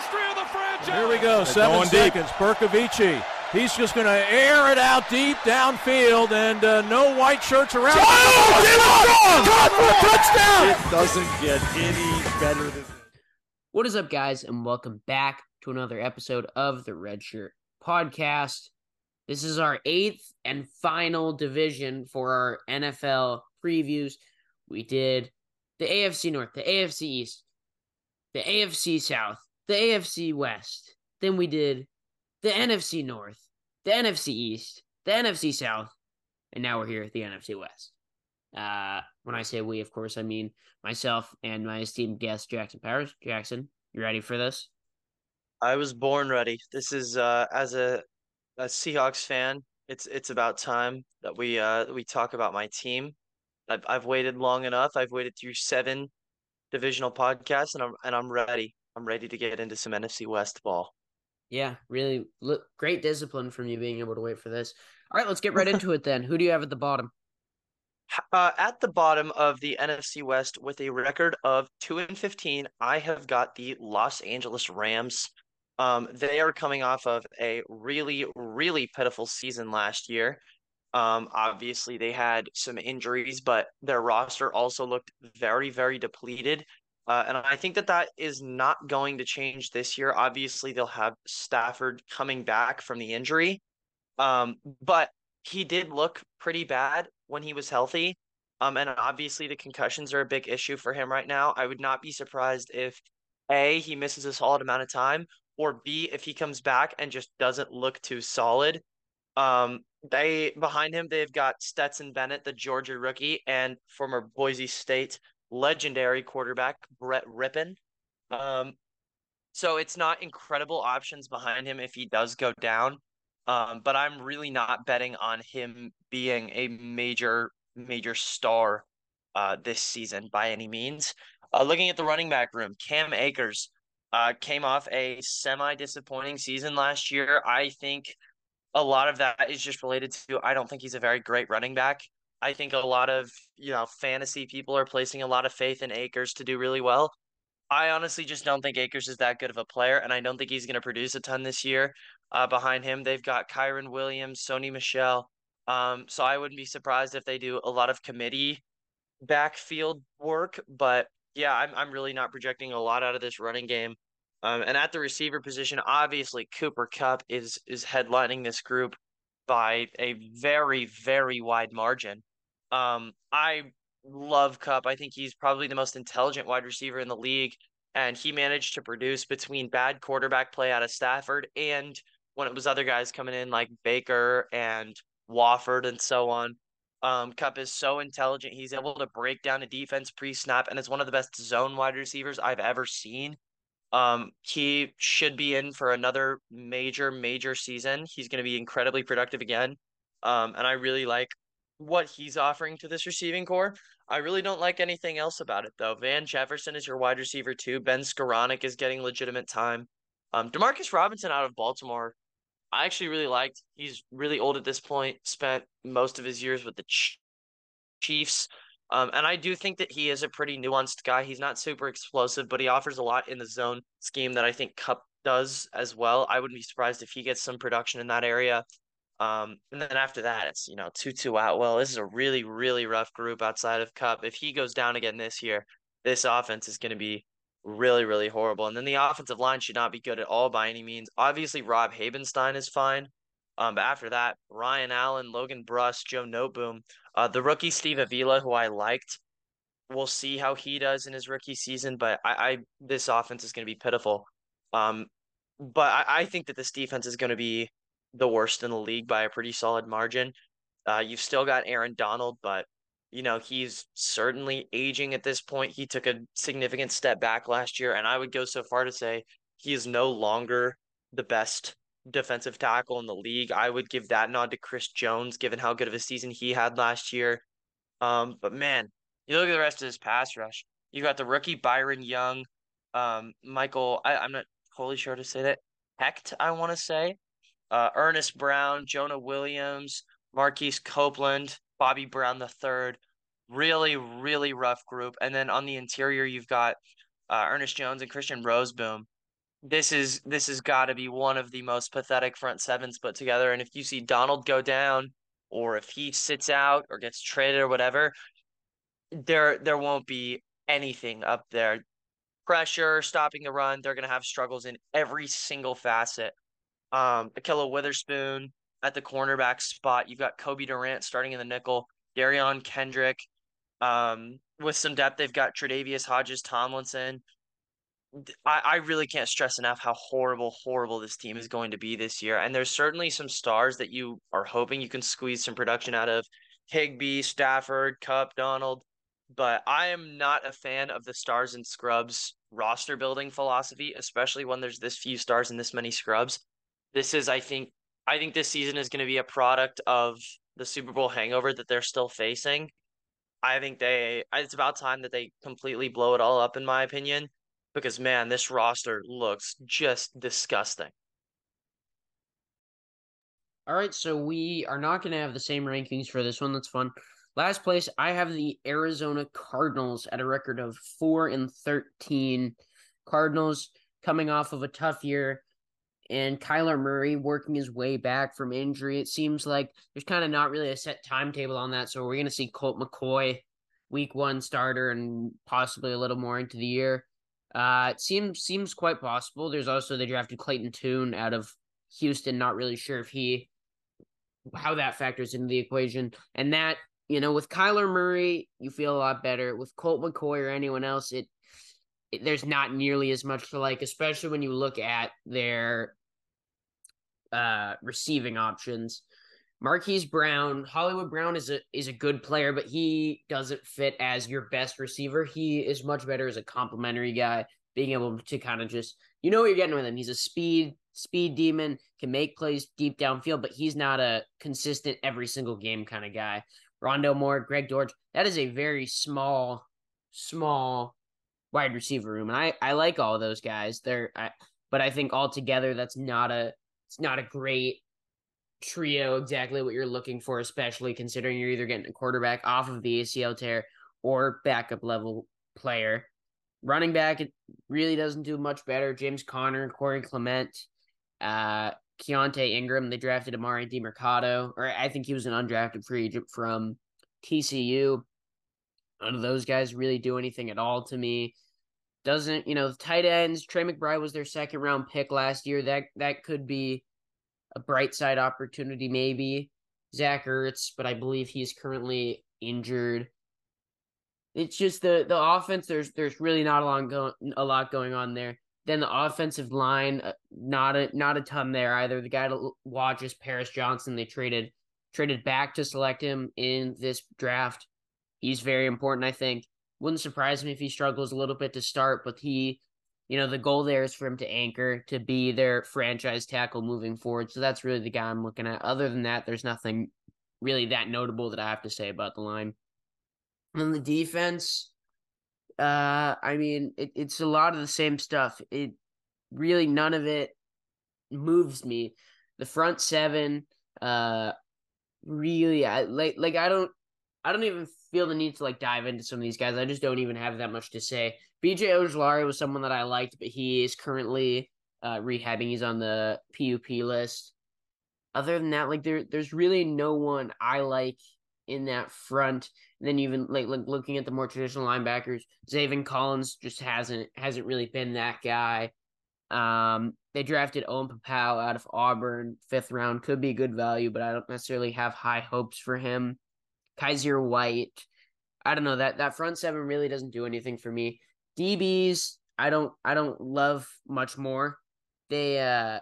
history of the franchise. Here we go, seven going deep. seconds. Berkovici. He's just going to air it out deep downfield, and uh, no white shirts around. Oh, get it! Caught for a touchdown! It doesn't get any better than this. What is up, guys, and welcome back to another episode of the Red Shirt Podcast. This is our eighth and final division for our NFL previews. We did the AFC North, the AFC East, the AFC South, the AFC West. Then we did the NFC North, the NFC East, the NFC South, and now we're here at the NFC West. Uh, when I say we, of course, I mean myself and my esteemed guest, Jackson Powers. Jackson, you ready for this? I was born ready. This is uh as a a Seahawks fan, it's it's about time that we uh we talk about my team. I've I've waited long enough. I've waited through seven divisional podcasts and I'm and I'm ready. I'm ready to get into some NFC West ball. Yeah, really look, great discipline from you being able to wait for this. All right, let's get right into it then. Who do you have at the bottom? Uh, at the bottom of the NFC West with a record of 2 and 15, I have got the Los Angeles Rams. Um, they are coming off of a really, really pitiful season last year. Um, obviously they had some injuries, but their roster also looked very, very depleted. Uh, and I think that that is not going to change this year. Obviously, they'll have Stafford coming back from the injury. Um, but he did look pretty bad when he was healthy. Um, and obviously the concussions are a big issue for him right now. I would not be surprised if A, he misses a solid amount of time, or B, if he comes back and just doesn't look too solid. Um, they behind him, they've got Stetson Bennett, the Georgia rookie, and former Boise State legendary quarterback Brett Rypien. Um, so it's not incredible options behind him if he does go down. Um, but I'm really not betting on him being a major, major star uh, this season by any means. Uh, looking at the running back room, Cam Akers uh, came off a semi disappointing season last year. I think a lot of that is just related to I don't think he's a very great running back. I think a lot of, you know, fantasy people are placing a lot of faith in Akers to do really well. I honestly just don't think Akers is that good of a player, and I don't think he's going to produce a ton this year. Uh, behind him, they've got Kyren Williams, Sony Michel. Um, so I wouldn't be surprised if they do a lot of committee backfield work. But yeah, I'm I'm really not projecting a lot out of this running game. Um, and at the receiver position, obviously Cooper Kupp is is headlining this group by a very very wide margin. Um, I love Kupp. I think he's probably the most intelligent wide receiver in the league, and he managed to produce between bad quarterback play out of Stafford and when it was other guys coming in like Baker and Wolford and so on. Um, Kupp is so intelligent. He's able to break down a defense pre-snap and is one of the best zone wide receivers I've ever seen. Um, he should be in for another major, major season. He's going to be incredibly productive again. Um, and I really like what he's offering to this receiving core. I really don't like anything else about it though. Van Jefferson is your wide receiver too. Ben Skowronek is getting legitimate time. Um, Demarcus Robinson out of Baltimore, I actually really liked. He's really old at this point. Spent most of his years with the Ch- Chiefs. Um, and I do think that he is a pretty nuanced guy. He's not super explosive, but he offers a lot in the zone scheme that I think Kupp does as well. I wouldn't be surprised if he gets some production in that area. Um, and then after that, it's you know two two out. Well, This is a really really rough group outside of Kupp. If he goes down again this year, this offense is going to be really really horrible. And then the offensive line should not be good at all by any means. Obviously, Rob Havenstein is fine. Um, but after that, Ryan Allen, Logan Bruss, Joe Noteboom, uh, the rookie Steve Avila, who I liked. We'll see how he does in his rookie season, but I, I this offense is going to be pitiful. Um, but I, I think that this defense is going to be the worst in the league by a pretty solid margin. Uh, you've still got Aaron Donald, but you know he's certainly aging at this point. He took a significant step back last year, and I would go so far to say he is no longer the best defensive tackle in the league. I would give that nod to Chris Jones, given how good of a season he had last year. Um, but man, you look at the rest of this pass rush. You got the rookie Byron Young, um, Michael. I, I'm not totally sure to say that. Hoecht, I want to say. Uh, Ernest Brown, Jonah Williams, Marquise Copeland, Bobby Brown the third. Really, really rough group. And then on the interior, you've got uh, Ernest Jones and Christian Rozeboom. this is this has got to be one of the most pathetic front sevens put together. And if you see Donald go down, or if he sits out or gets traded or whatever, there there won't be anything up there. Pressure, stopping the run, they're gonna have struggles in every single facet. Um, Ahkello Witherspoon at the cornerback spot. You've got Cobie Durant starting in the nickel. Derion Kendrick. Um, with some depth, they've got Tre'Davious Hodges Tomlinson. I, I really can't stress enough how horrible, horrible this team is going to be this year. And there's certainly some stars that you are hoping you can squeeze some production out of. Higbee, Stafford, Kupp, Donald. But I am not a fan of the stars and scrubs roster building philosophy, especially when there's this few stars and this many scrubs. This is, I think, I think this season is going to be a product of the Super Bowl hangover that they're still facing. I think they, it's about time that they completely blow it all up, in my opinion because man, this roster looks just disgusting. All right, so we are not going to have the same rankings for this one. That's fun. Last place, I have the Arizona Cardinals at a record of 4 and 13. Cardinals coming off of a tough year and Kyler Murray working his way back from injury. It seems like there's kind of not really a set timetable on that. So we're going to see Colt McCoy week 1 starter and possibly a little more into the year. Uh, it seems seems quite possible. There's also the drafted Clayton Tune out of Houston. Not really sure if he how that factors into the equation. And that you know, with Kyler Murray, you feel a lot better. With Colt McCoy or anyone else, it there's not nearly as much to like, especially when you look at their uh receiving options. Marquise Brown, Hollywood Brown is a is a good player, but he doesn't fit as your best receiver. He is much better as a complementary guy, being able to kind of just you know what you're getting with him. He's a speed speed demon, can make plays deep downfield, but he's not a consistent every single game kind of guy. Rondale Moore, Greg Dortch, that is a very small, small wide receiver room, and I I like all those guys. They're I, but I think altogether that's not a it's not a great trio exactly what you're looking for, especially considering you're either getting a quarterback off of the ACL tear or backup level player. Running back, it really doesn't do much better. James Conner, Corey Clement, uh, Keaontay Ingram. They drafted Emari Demercado, or I think he was an undrafted free agent from TCU. None of those guys really do anything at all to me. Doesn't you know the tight ends? Trey McBride was their second round pick last year. That that could be a bright side opportunity, maybe. Zach Ertz, but I believe he's currently injured. It's just the the offense. There's there's really not a lot going a lot going on there. Then the offensive line, uh, not a not a ton there either. The guy to watch is Paris Johnson. They traded traded back to select him in this draft. He's very important, I think. Wouldn't surprise me if he struggles a little bit to start, but he you know, the goal there is for him to anchor, to be their franchise tackle moving forward. So that's really the guy I'm looking at. Other than that, there's nothing really that notable that I have to say about the line. And the defense, uh, I mean, it, it's a lot of the same stuff. It really none of it moves me. The front seven, uh, really, I like like I don't, I don't even feel the need to like dive into some of these guys. I just don't even have that much to say. BJ Ojulari was someone that I liked, but he is currently uh, rehabbing. He's on the PUP list. Other than that, like there, there's really no one I like in that front. And then even like, like looking at the more traditional linebackers, Zaven Collins just hasn't hasn't really been that guy. Um, they drafted Owen Pappoe out of Auburn, fifth round, could be good value, but I don't necessarily have high hopes for him. Kyzir White, I don't know that that front seven really doesn't do anything for me. DBs, I don't I don't love much more. They uh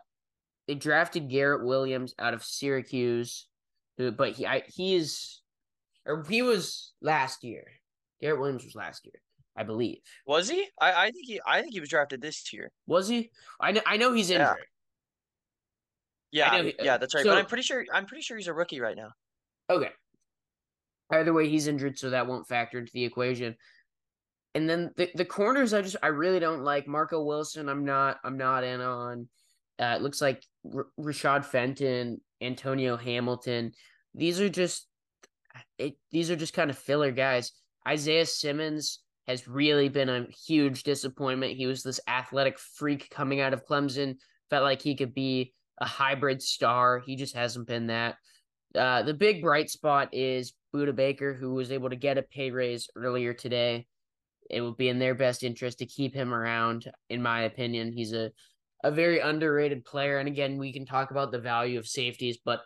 they drafted Garrett Williams out of Syracuse, who but he I he is or he was last year. Garrett Williams was last year, I believe. Was he? I, I think he I think he was drafted this year. Was he? I know I know he's injured. Yeah, yeah, he, yeah that's right. So, but I'm pretty sure I'm pretty sure he's a rookie right now. Okay. Either way, he's injured, so that won't factor into the equation. And then the, the corners, I just I really don't like Marco Wilson. I'm not I'm not in on. Uh, it looks like R- Rashad Fenton, Antonio Hamilton. These are just it, these are just kind of filler guys. Isaiah Simmons has really been a huge disappointment. He was this athletic freak coming out of Clemson, felt like he could be a hybrid star. He just hasn't been that. Uh, the big bright spot is Budda Baker, who was able to get a pay raise earlier today. It would be in their best interest to keep him around, in my opinion. He's a, a very underrated player. And again, we can talk about the value of safeties, but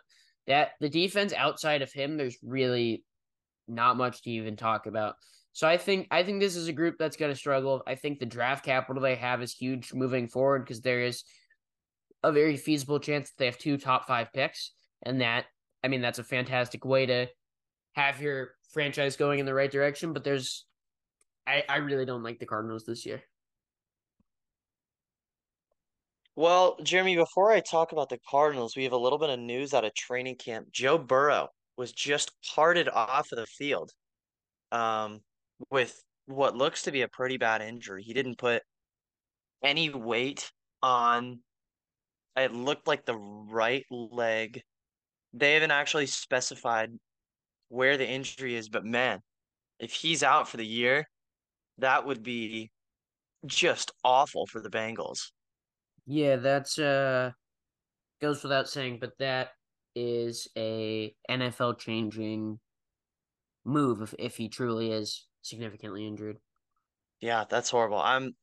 that the defense outside of him, there's really not much to even talk about. So I think I think this is a group that's going to struggle. I think the draft capital they have is huge moving forward because there is a very feasible chance that they have two top five picks, and that I mean that's a fantastic way to have your franchise going in the right direction. But there's I I really don't like the Cardinals this year. Well, Jeremy, before I talk about the Cardinals, we have a little bit of news out of training camp. Joe Burrow was just carted off of the field um, with what looks to be a pretty bad injury. He didn't put any weight on it looked like the right leg. They haven't actually specified where the injury is, but man, if he's out for the year, that would be just awful for the Bengals. Yeah, that's uh goes without saying, but that is a NFL changing move if, if he truly is significantly injured. Yeah, that's horrible. I'm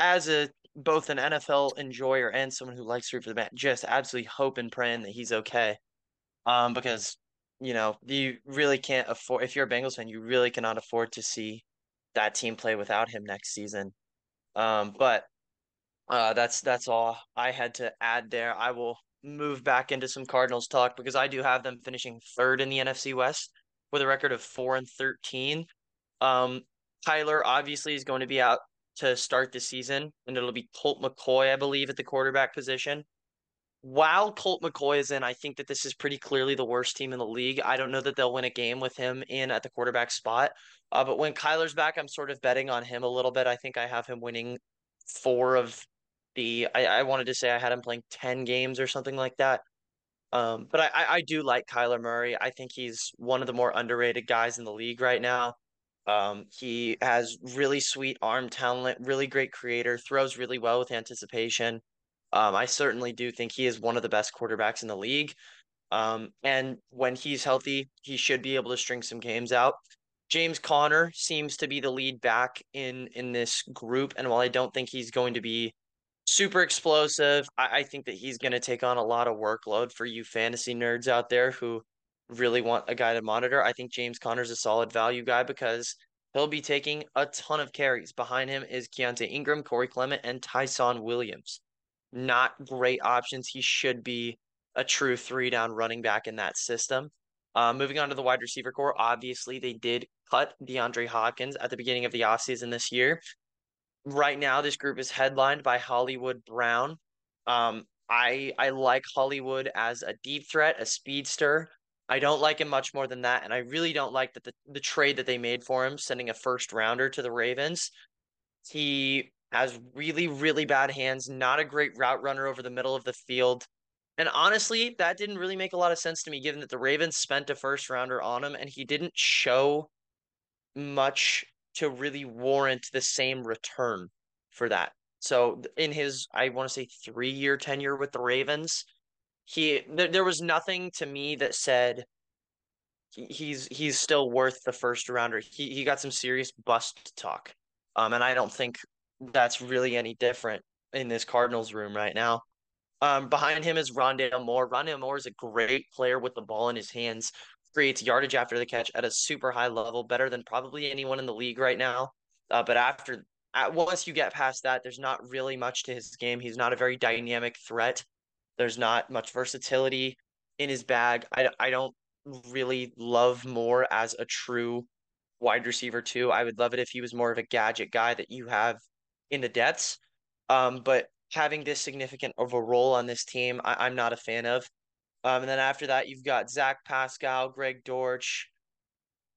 as a both an NFL enjoyer and someone who likes to root for the band, just absolutely hope and praying that he's okay. Um, because you know you really can't afford if you're a Bengals fan, you really cannot afford to see that team play without him next season. Um, but uh, that's that's all I had to add there. I will move back into some Cardinals talk because I do have them finishing third in the NFC West with a record of four and thirteen. Um, Kyler obviously is going to be out to start the season, and it'll be Colt McCoy, I believe, at the quarterback position. While Colt McCoy is in, I think that this is pretty clearly the worst team in the league. I don't know that they'll win a game with him in at the quarterback spot. Uh, but when Kyler's back, I'm sort of betting on him a little bit. I think I have him winning four of the. I, I wanted to say I had him playing ten games or something like that. Um, but I, I do like Kyler Murray. I think he's one of the more underrated guys in the league right now. Um, he has really sweet arm talent, really great creator, throws really well with anticipation. Um, I certainly do think he is one of the best quarterbacks in the league. Um, and when he's healthy, he should be able to string some games out. James Conner seems to be the lead back in in this group, and while I don't think he's going to be super explosive, I, I think that he's going to take on a lot of workload for you fantasy nerds out there who really want a guy to monitor. I think James Conner's a solid value guy because he'll be taking a ton of carries. Behind him is Keaontay Ingram, Corey Clement, and Ty'Son Williams. Not great options. He should be a true three down running back in that system. Uh, moving on to the wide receiver core, obviously they did cut DeAndre Hopkins at the beginning of the offseason this year. Right now, this group is headlined by Hollywood Brown. Um, I I like Hollywood as a deep threat, a speedster. I don't like him much more than that, and I really don't like that the, the trade that they made for him, sending a first rounder to the Ravens. He has really, really bad hands, not a great route runner over the middle of the field. And honestly, that didn't really make a lot of sense to me, given that the Ravens spent a first rounder on him and he didn't show much to really warrant the same return for that. So in his, I want to say three year tenure with the Ravens, he there, there was nothing to me that said he, he's he's still worth the first rounder. He he got some serious bust talk. Um and I don't think that's really any different in this Cardinals room right now. Um behind him is Rondale Moore. Rondale Moore is a great player with the ball in his hands, creates yardage after the catch at a super high level, better than probably anyone in the league right now. Uh, but after at, once you get past that, there's not really much to his game. He's not a very dynamic threat. There's not much versatility in his bag. I, I don't really love Moore as a true wide receiver too. I would love it if he was more of a gadget guy that you have in the depths. Um, but having this significant of a role on this team, I, am not a fan of. Um, and then after that, you've got Zach Pascal, Greg Dortch.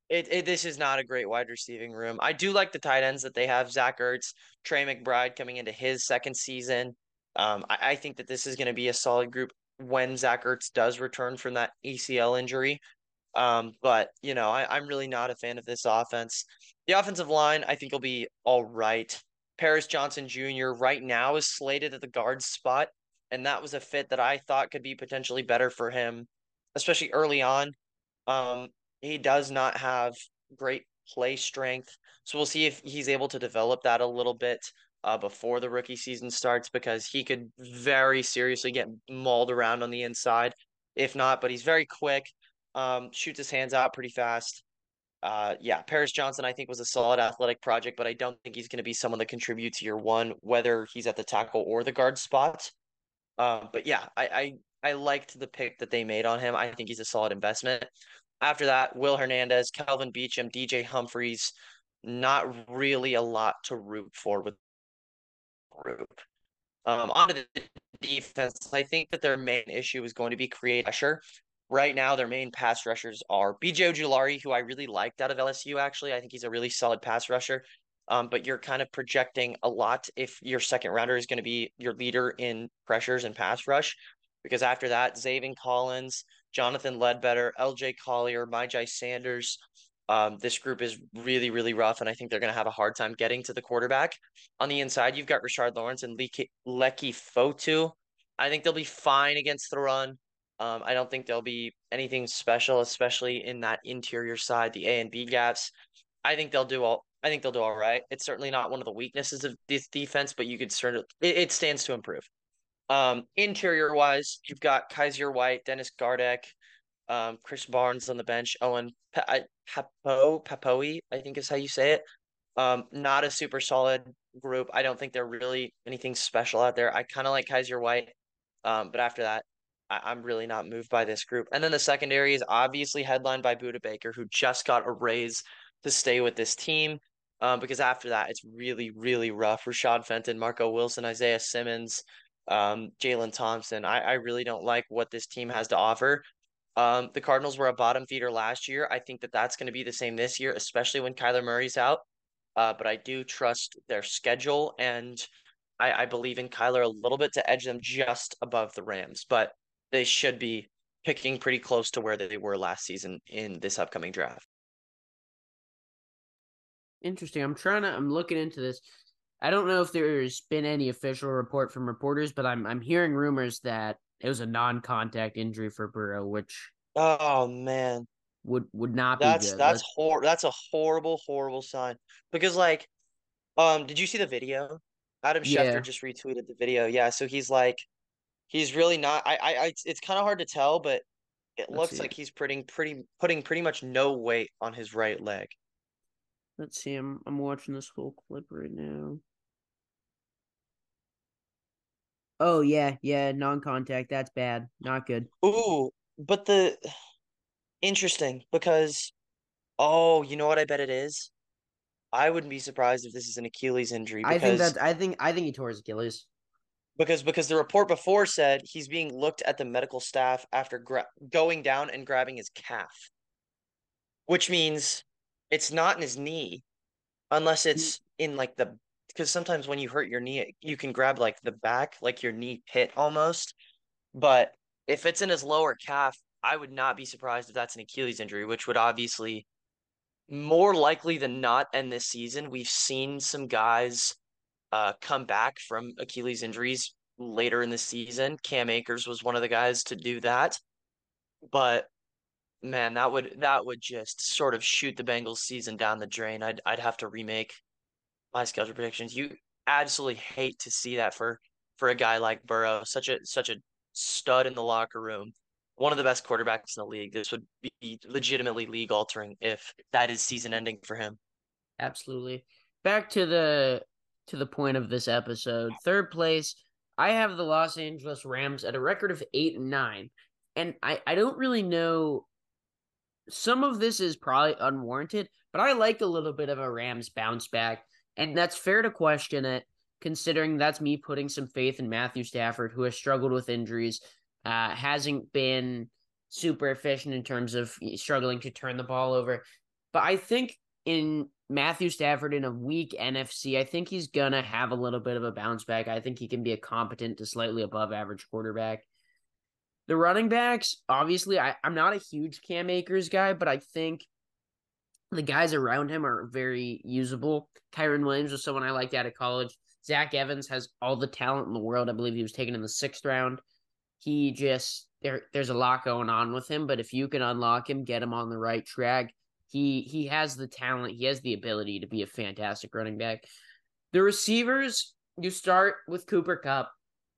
It, it this is not a great wide receiving room. I do like the tight ends that they have. Zach Ertz, Trey McBride coming into his second season. Um, I, I think that this is going to be a solid group when Zach Ertz does return from that ACL injury. Um, but you know, I, I'm really not a fan of this offense. The offensive line, I think, will be all right. Paris Johnson Jr. right now is slated at the guard spot, and that was a fit that I thought could be potentially better for him, especially early on. Um, he does not have great play strength, so we'll see if he's able to develop that a little bit uh, before the rookie season starts because he could very seriously get mauled around on the inside if not. But he's very quick, um, shoots his hands out pretty fast. Uh, yeah, Paris Johnson, I think, was a solid athletic project, but I don't think he's going to be someone that contributes year one, whether he's at the tackle or the guard spot. Um, but yeah, I, I I liked the pick that they made on him. I think he's a solid investment. After that, Will Hernandez, Kelvin Beachum, DJ Humphries, not really a lot to root for with group. Um, onto the defense, I think that their main issue is going to be create pressure. Right now, their main pass rushers are BJ Ojulari, who I really liked out of LSU. Actually, I think he's a really solid pass rusher. Um, but you're kind of projecting a lot if your second rounder is going to be your leader in pressures and pass rush, because after that, Zaven Collins, Jonathan Ledbetter, LJ Collier, Myjai Sanders, um, this group is really, really rough, and I think they're going to have a hard time getting to the quarterback. On the inside, you've got Rashard Lawrence and Leki Fotu. I think they'll be fine against the run. Um, I don't think there'll be anything special, especially in that interior side, the A and B gaps. I think they'll do all. I think they'll do all right. It's certainly not one of the weaknesses of this defense, but you could certainly it, it stands to improve. Um, interior wise, you've got Kyzir White, Dennis Gardeck, um, Krys Barnes on the bench, Owen Papo Pappoe, I think is how you say it. Um, not a super solid group. I don't think they're really anything special out there. I kind of like Kyzir White, um, but after that, I- am really not moved by this group. And then the secondary is obviously headlined by Budda Baker, who just got a raise to stay with this team. Um, because after that, it's really, really rough. Rashad Fenton, Marco Wilson, Isaiah Simmons, um, Jalen Thompson. I, I really don't like what this team has to offer. Um, the Cardinals were a bottom feeder last year. I think that that's going to be the same this year, especially when Kyler Murray's out. Uh, but I do trust their schedule, and I, I believe in Kyler a little bit to edge them just above the Rams. But they should be picking pretty close to where they were last season in this upcoming draft. Interesting. I'm trying to. I'm looking into this. I don't know if there's been any official report from reporters, but I'm I'm hearing rumors that it was a non-contact injury for Burrow, which oh man would would not that's, be good. That's hor- That's a horrible, horrible sign because like, um, did you see the video? Adam Schefter yeah. just retweeted the video. Yeah, so he's like, he's really not. I, I, I it's kind of hard to tell, but it Let's looks see. like he's putting pretty putting pretty much no weight on his right leg. Let's see. I'm I'm watching this whole clip right now. Oh yeah, yeah, non-contact. That's bad. Not good. Ooh, but the interesting because oh, you know what I bet it is? I wouldn't be surprised if this is an Achilles injury. I think that I think I think he tore his Achilles. Because because the report before said he's being looked at the medical staff after gra- going down and grabbing his calf, which means it's not in his knee, unless mm. it's in like the because sometimes when you hurt your knee, you can grab like the back, like your knee pit almost. But if it's in his lower calf, I would not be surprised if that's an Achilles injury, which would obviously more likely than not end this season. We've seen some guys uh, come back from Achilles injuries later in the season. Cam Akers was one of the guys to do that. But man, that would that would just sort of shoot the Bengals season down the drain. I'd I'd have to remake my schedule predictions. You absolutely hate to see that for for a guy like Burrow, such a such a stud in the locker room, one of the best quarterbacks in the league. This would be legitimately league altering if that is season ending for him. Absolutely. Back to the to the point of this episode. Third place, I have the Los Angeles Rams at a record of eight and nine. And I, I don't really know some of this is probably unwarranted, but I like a little bit of a Rams bounce back. And that's fair to question it, considering that's me putting some faith in Matthew Stafford, who has struggled with injuries, uh, hasn't been super efficient in terms of struggling to turn the ball over. But I think in Matthew Stafford in a weak NFC, I think he's gonna have a little bit of a bounce back. I think he can be a competent to slightly above average quarterback. The running backs, obviously, I, I'm not a huge Cam Akers guy, but I think the guys around him are very usable. Kyren Williams was someone I liked out of college. Zach Evans has all the talent in the world. I believe he was taken in the sixth round. He just there there's a lot going on with him, but if you can unlock him, get him on the right track, he he has the talent, he has the ability to be a fantastic running back. The receivers, you start with Cooper Kupp,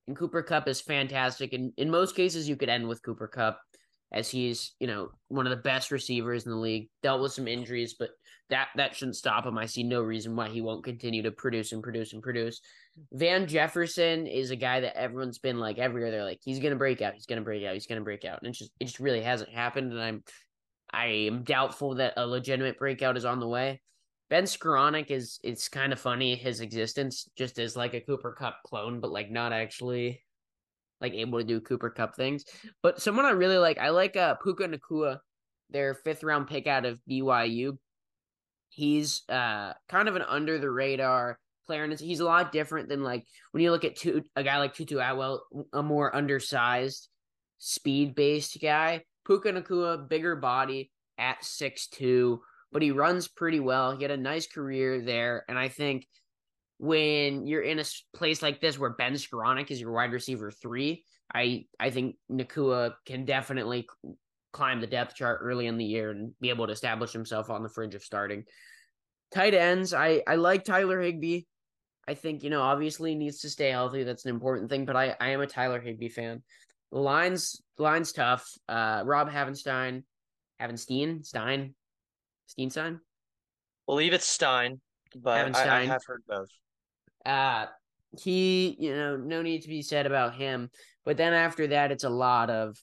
and Cooper Kupp is fantastic. And in most cases, you could end with Cooper Kupp, as he's, you know, one of the best receivers in the league. Dealt with some injuries, but that that shouldn't stop him. I see no reason why he won't continue to produce and produce and produce. Van Jefferson is a guy that everyone's been like every. They're like, he's gonna break out, he's gonna break out, he's gonna break out. And it just it just really hasn't happened. And I'm I am doubtful that a legitimate breakout is on the way. Ben Skowronek is it's kind of funny his existence just as like a Cooper Kupp clone, but like not actually like able to do Cooper Kupp things. But someone I really like, I like uh Puka Nacua, their fifth round pick out of BYU. He's uh kind of an under the radar player, and he's a lot different than like when you look at two, a guy like Tutu Atwell, a more undersized, speed based guy. Puka Nacua, bigger body at six two, but he runs pretty well. He had a nice career there, and I think when you're in a place like this where Ben Skowronek is your wide receiver three, I I think Nacua can definitely climb the depth chart early in the year and be able to establish himself on the fringe of starting. Tight ends, I I like Tyler Higbee. I think you know obviously needs to stay healthy. That's an important thing, but I I am a Tyler Higbee fan. The lines the lines tough. Uh, Rob Havenstein, Havenstein, Stein, Steenstein. Believe it's Stein, but I, I have heard both. Uh he, you know, no need to be said about him. But then after that, it's a lot of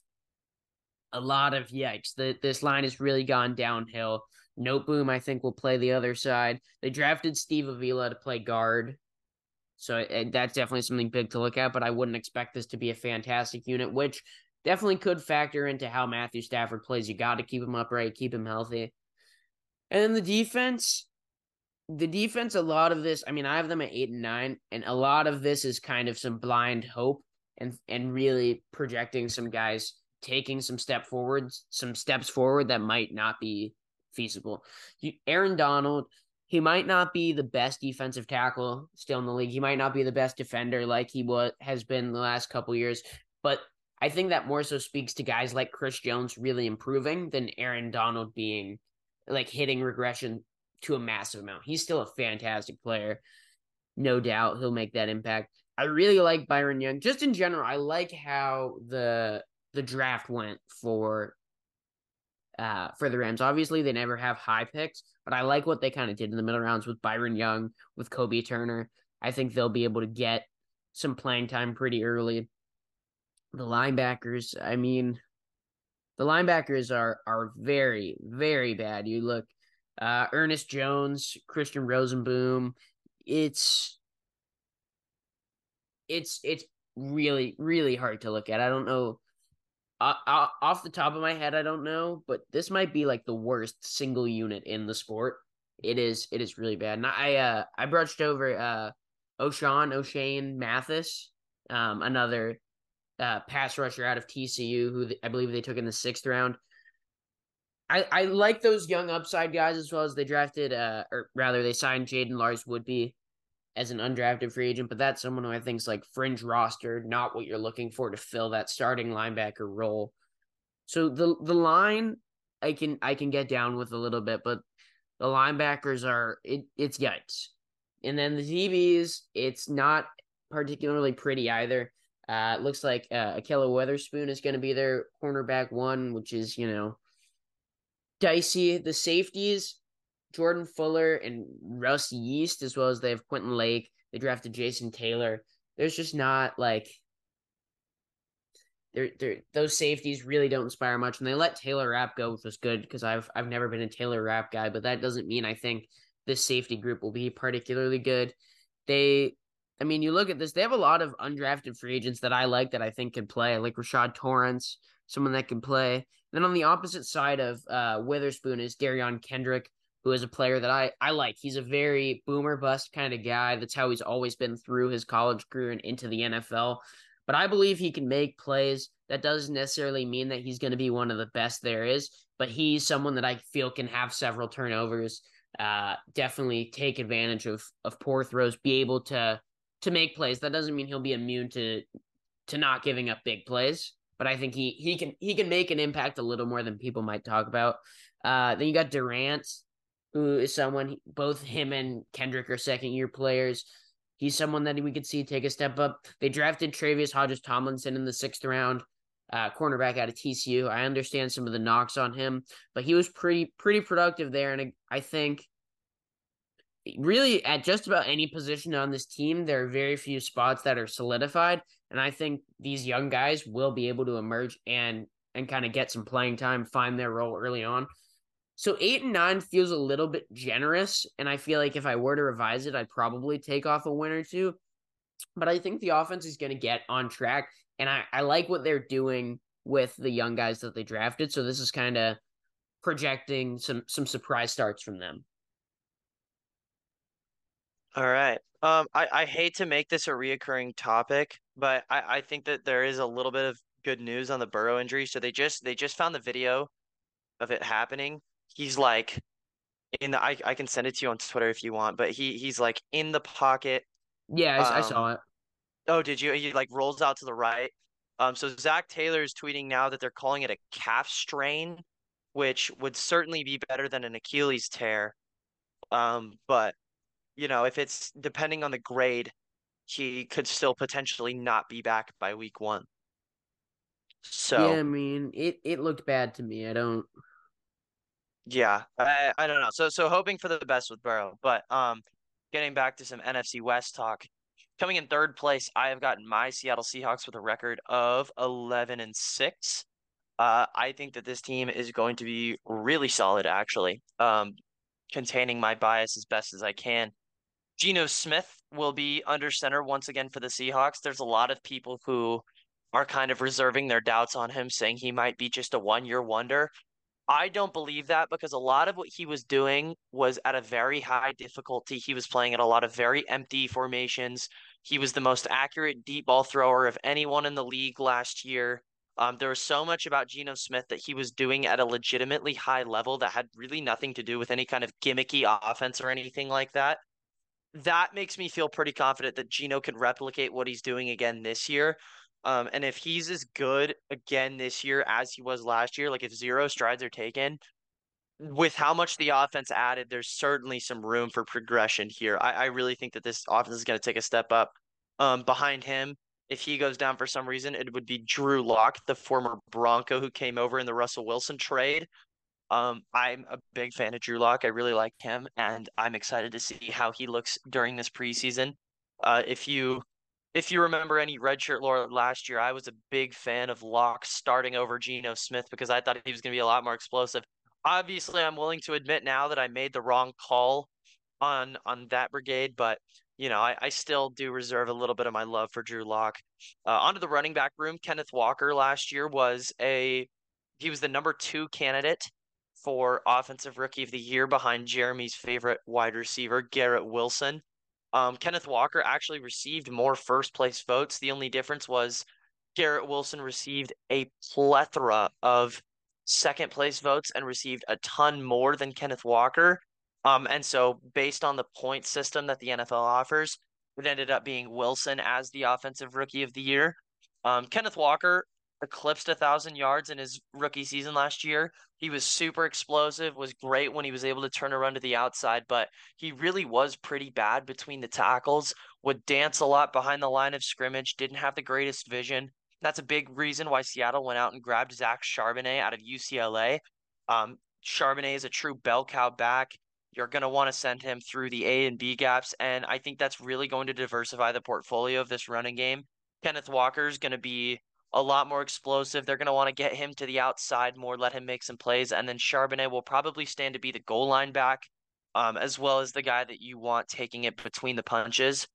a lot of yikes. The, this line has really gone downhill. Noteboom, I think, will play the other side. They drafted Steve Avila to play guard. So it, that's definitely something big to look at, but I wouldn't expect this to be a fantastic unit, which definitely could factor into how Matthew Stafford plays. You got to keep him upright, keep him healthy. And then the defense, the defense, a lot of this, I mean, I have them at eight and nine, and a lot of this is kind of some blind hope and and really projecting some guys taking some step forwards, some steps forward that might not be feasible. You, Aaron Donald, he might not be the best defensive tackle still in the league. He might not be the best defender like he was has been the last couple years, but I think that more so speaks to guys like Chris Jones really improving than Aaron Donald being like hitting regression to a massive amount. He's still a fantastic player. No doubt he'll make that impact. I really like Byron Young. Just in general, I like how the the draft went for uh for the Rams. Obviously, they never have high picks, but I like what they kind of did in the middle rounds with Byron Young, with Kobe Turner. I think they'll be able to get some playing time pretty early. The linebackers, I mean, the linebackers are are very very bad. You look uh, Ernest Jones, Christian Rozeboom. It's it's it's really really hard to look at. I don't know. Uh, uh, off the top of my head, I don't know, but this might be like the worst single unit in the sport. It is it is really bad. And I uh I brushed over uh O'Shawn O'Shane Mathis, um another uh pass rusher out of TCU who I believe they took in the sixth round. I, I like those young upside guys as well as they drafted, uh, or rather, they signed Jaden Lars Woodbey as an undrafted free agent, but that's someone who I think is like fringe roster, not what you're looking for to fill that starting linebacker role. So the the line I can I can get down with a little bit, but the linebackers are it it's yikes. And then the DBs, it's not particularly pretty either. Uh, it looks like uh, Ahkello Witherspoon is going to be their cornerback one, which is you know dicey. The safeties, Jordan Fuller and Russ Yeast, as well as they have Quentin Lake. They drafted Jason Taylor. There's just not like they're, they're, those safeties really don't inspire much. And they let Taylor Rapp go, which was good because I've I've never been a Taylor Rapp guy, but that doesn't mean I think this safety group will be particularly good. They I mean, you look at this, they have a lot of undrafted free agents that I like that I think can play, like Rashad Torrence, someone that can play. Then on the opposite side of uh, Witherspoon is Derion Kendrick, who is a player that I, I like. He's a very boomer bust kind of guy. That's how he's always been through his college career and into the NFL. but I believe he can make plays. That doesn't necessarily mean that he's going to be one of the best there is, but he's someone that I feel can have several turnovers. Uh, definitely take advantage of of poor throws, be able to to make plays. That doesn't mean he'll be immune to to not giving up big plays, but I think he he can he can make an impact a little more than people might talk about. Uh, then you got Durant, who is someone both him and Kendrick are second year players. He's someone that we could see take a step up. They drafted Tre'Vius Hodges Tomlinson in the sixth round, uh, cornerback out of TCU. I understand some of the knocks on him, but he was pretty pretty productive there, and I think really at just about any position on this team, there are very few spots that are solidified. And I think these young guys will be able to emerge and and kind of get some playing time, find their role early on. So eight and nine feels a little bit generous. And I feel like if I were to revise it, I'd probably take off a win or two. But I think the offense is going to get on track. And I, I like what they're doing with the young guys that they drafted. So this is kind of projecting some some surprise starts from them. All right. Um, I, I hate to make this a reoccurring topic, but I, I think that there is a little bit of good news on the Burrow injury. So they just they just found the video of it happening. He's like in the I, I can send it to you on Twitter if you want, but he he's like in the pocket. Yeah, I, I saw Um, it. Oh, did you? He like rolls out to the right. Um, so Zac Taylor is tweeting now that they're calling it a calf strain, which would certainly be better than an Achilles tear. Um, but you know, if it's depending on the grade, he could still potentially not be back by week one. So yeah, I mean, it it looked bad to me. I don't. Yeah, I I don't know. So so hoping for the best with Burrow, but um, getting back to some NFC West talk. Coming in third place, I have gotten my Seattle Seahawks with a record of 11 and 6. Uh, I think that this team is going to be really solid, actually. Um, containing my bias as best as I can. Geno Smith will be under center once again for the Seahawks. There's a lot of people who are kind of reserving their doubts on him, saying he might be just a one-year wonder. I don't believe that because a lot of what he was doing was at a very high difficulty. He was playing at a lot of very empty formations. He was the most accurate deep ball thrower of anyone in the league last year. Um, there was so much about Geno Smith that he was doing at a legitimately high level that had really nothing to do with any kind of gimmicky offense or anything like that. That makes me feel pretty confident that Geno can replicate what he's doing again this year. Um, and if he's as good again this year as he was last year, like if zero strides are taken, with how much the offense added, there's certainly some room for progression here. I, I really think that this offense is going to take a step up. Um, behind him, if he goes down for some reason, it would be Drew Lock, the former Bronco who came over in the Russell Wilson trade. Um, I'm a big fan of Drew Lock. I really like him, and I'm excited to see how he looks during this preseason. Uh, if you if you remember any redshirt lore last year, I was a big fan of Lock starting over Geno Smith because I thought he was going to be a lot more explosive. Obviously, I'm willing to admit now that I made the wrong call on on that brigade, but you know, I, I still do reserve a little bit of my love for Drew Lock. Uh, onto the running back room, Kenneth Walker last year was a he was the number two candidate for offensive rookie of the year behind Jeremy's favorite wide receiver, Garrett Wilson. Um, Kenneth Walker actually received more first place votes. The only difference was Garrett Wilson received a plethora of second place votes and received a ton more than Kenneth Walker. Um, and so based on the point system that the NFL offers, it ended up being Wilson as the offensive rookie of the year. Um, Kenneth Walker eclipsed a thousand yards in his rookie season last year. He was super explosive, was great when he was able to turn a run to the outside, but he really was pretty bad between the tackles, would dance a lot behind the line of scrimmage, didn't have the greatest vision. That's a big reason why Seattle went out and grabbed Zach Charbonnet out of UCLA. Um, Charbonnet is a true bell cow back. You're going to want to send him through the A and B gaps, and I think that's really going to diversify the portfolio of this running game. Kenneth Walker is going to be a lot more explosive. They're going to want to get him to the outside more, let him make some plays, and then Charbonnet will probably stand to be the goal line back, um, as well as the guy that you want taking it between the punches.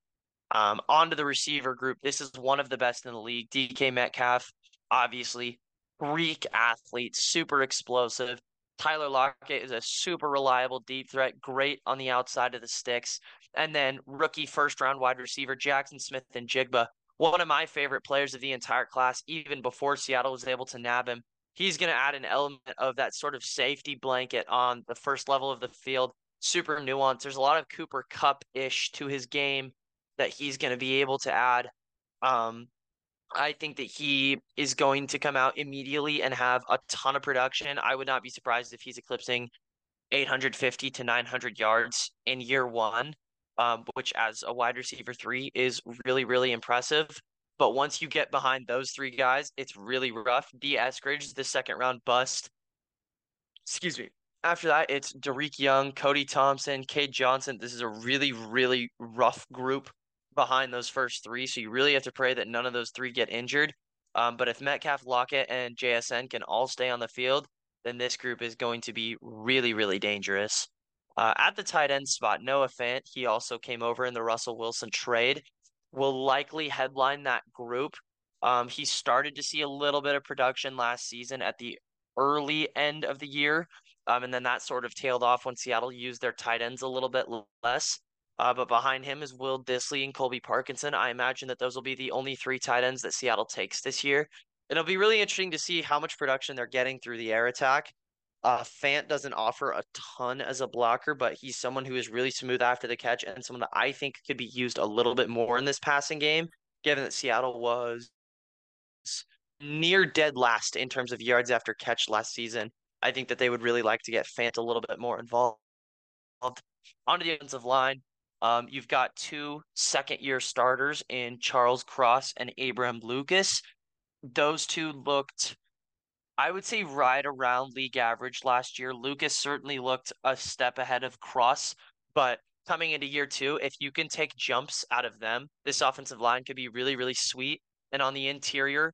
Um, onto the receiver group. This is one of the best in the league. DK Metcalf, obviously, Greek athlete, super explosive. Tyler Lockett is a super reliable deep threat, great on the outside of the sticks. And then rookie first round wide receiver Jackson Smith and Jigba one of my favorite players of the entire class, even before Seattle was able to nab him. He's going to add an element of that sort of safety blanket on the first level of the field. Super nuanced. There's a lot of Cooper Kupp ish to his game that he's going to be able to add. Um, I think that he is going to come out immediately and have a ton of production. I would not be surprised if he's eclipsing 850 to 900 yards in year one, um, which as a wide receiver three is really, really impressive. But once you get behind those three guys, it's really rough. Dee Eskridge, the second round bust. Excuse me. After that, it's Dareke Young, Cody Thompson, Cade Johnson. This is a really, really rough group behind those first three. So you really have to pray that none of those three get injured. Um, but if Metcalf, Lockett, and JSN can all stay on the field, then this group is going to be really, really dangerous. Uh, at the tight end spot, Noah Fant, he also came over in the Russell Wilson trade, will likely headline that group. Um, he started to see a little bit of production last season at the early end of the year. Um, and then that sort of tailed off when Seattle used their tight ends a little bit less. Uh, but behind him is Will Dissly and Colby Parkinson. I imagine that those will be the only three tight ends that Seattle takes this year. And It'll be really interesting to see how much production they're getting through the air attack. Uh, Fant doesn't offer a ton as a blocker, but he's someone who is really smooth after the catch and someone that I think could be used a little bit more in this passing game, given that Seattle was near dead last in terms of yards after catch last season. I think that they would really like to get Fant a little bit more involved. Onto the offensive line, um, you've got two second year starters in Charles Cross and Abraham Lucas. Those two looked, I would say, right around league average last year. Lucas certainly looked a step ahead of Cross, but coming into year two, if you can take jumps out of them, this offensive line could be really, really sweet. And on the interior,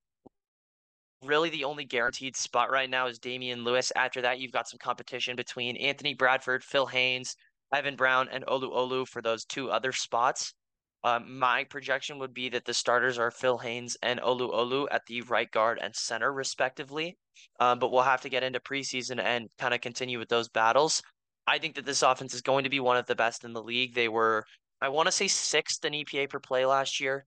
really the only guaranteed spot right now is Damien Lewis. After that, you've got some competition between Anthony Bradford, Phil Haynes, Evan Brown and Olu Olu for those two other spots. Um, my projection would be that the starters are Phil Haynes and Olu Olu at the right guard and center, respectively. Um, but we'll have to get into preseason and kind of continue with those battles. I think that this offense is going to be one of the best in the league. They were, I want to say, sixth in EPA per play last year.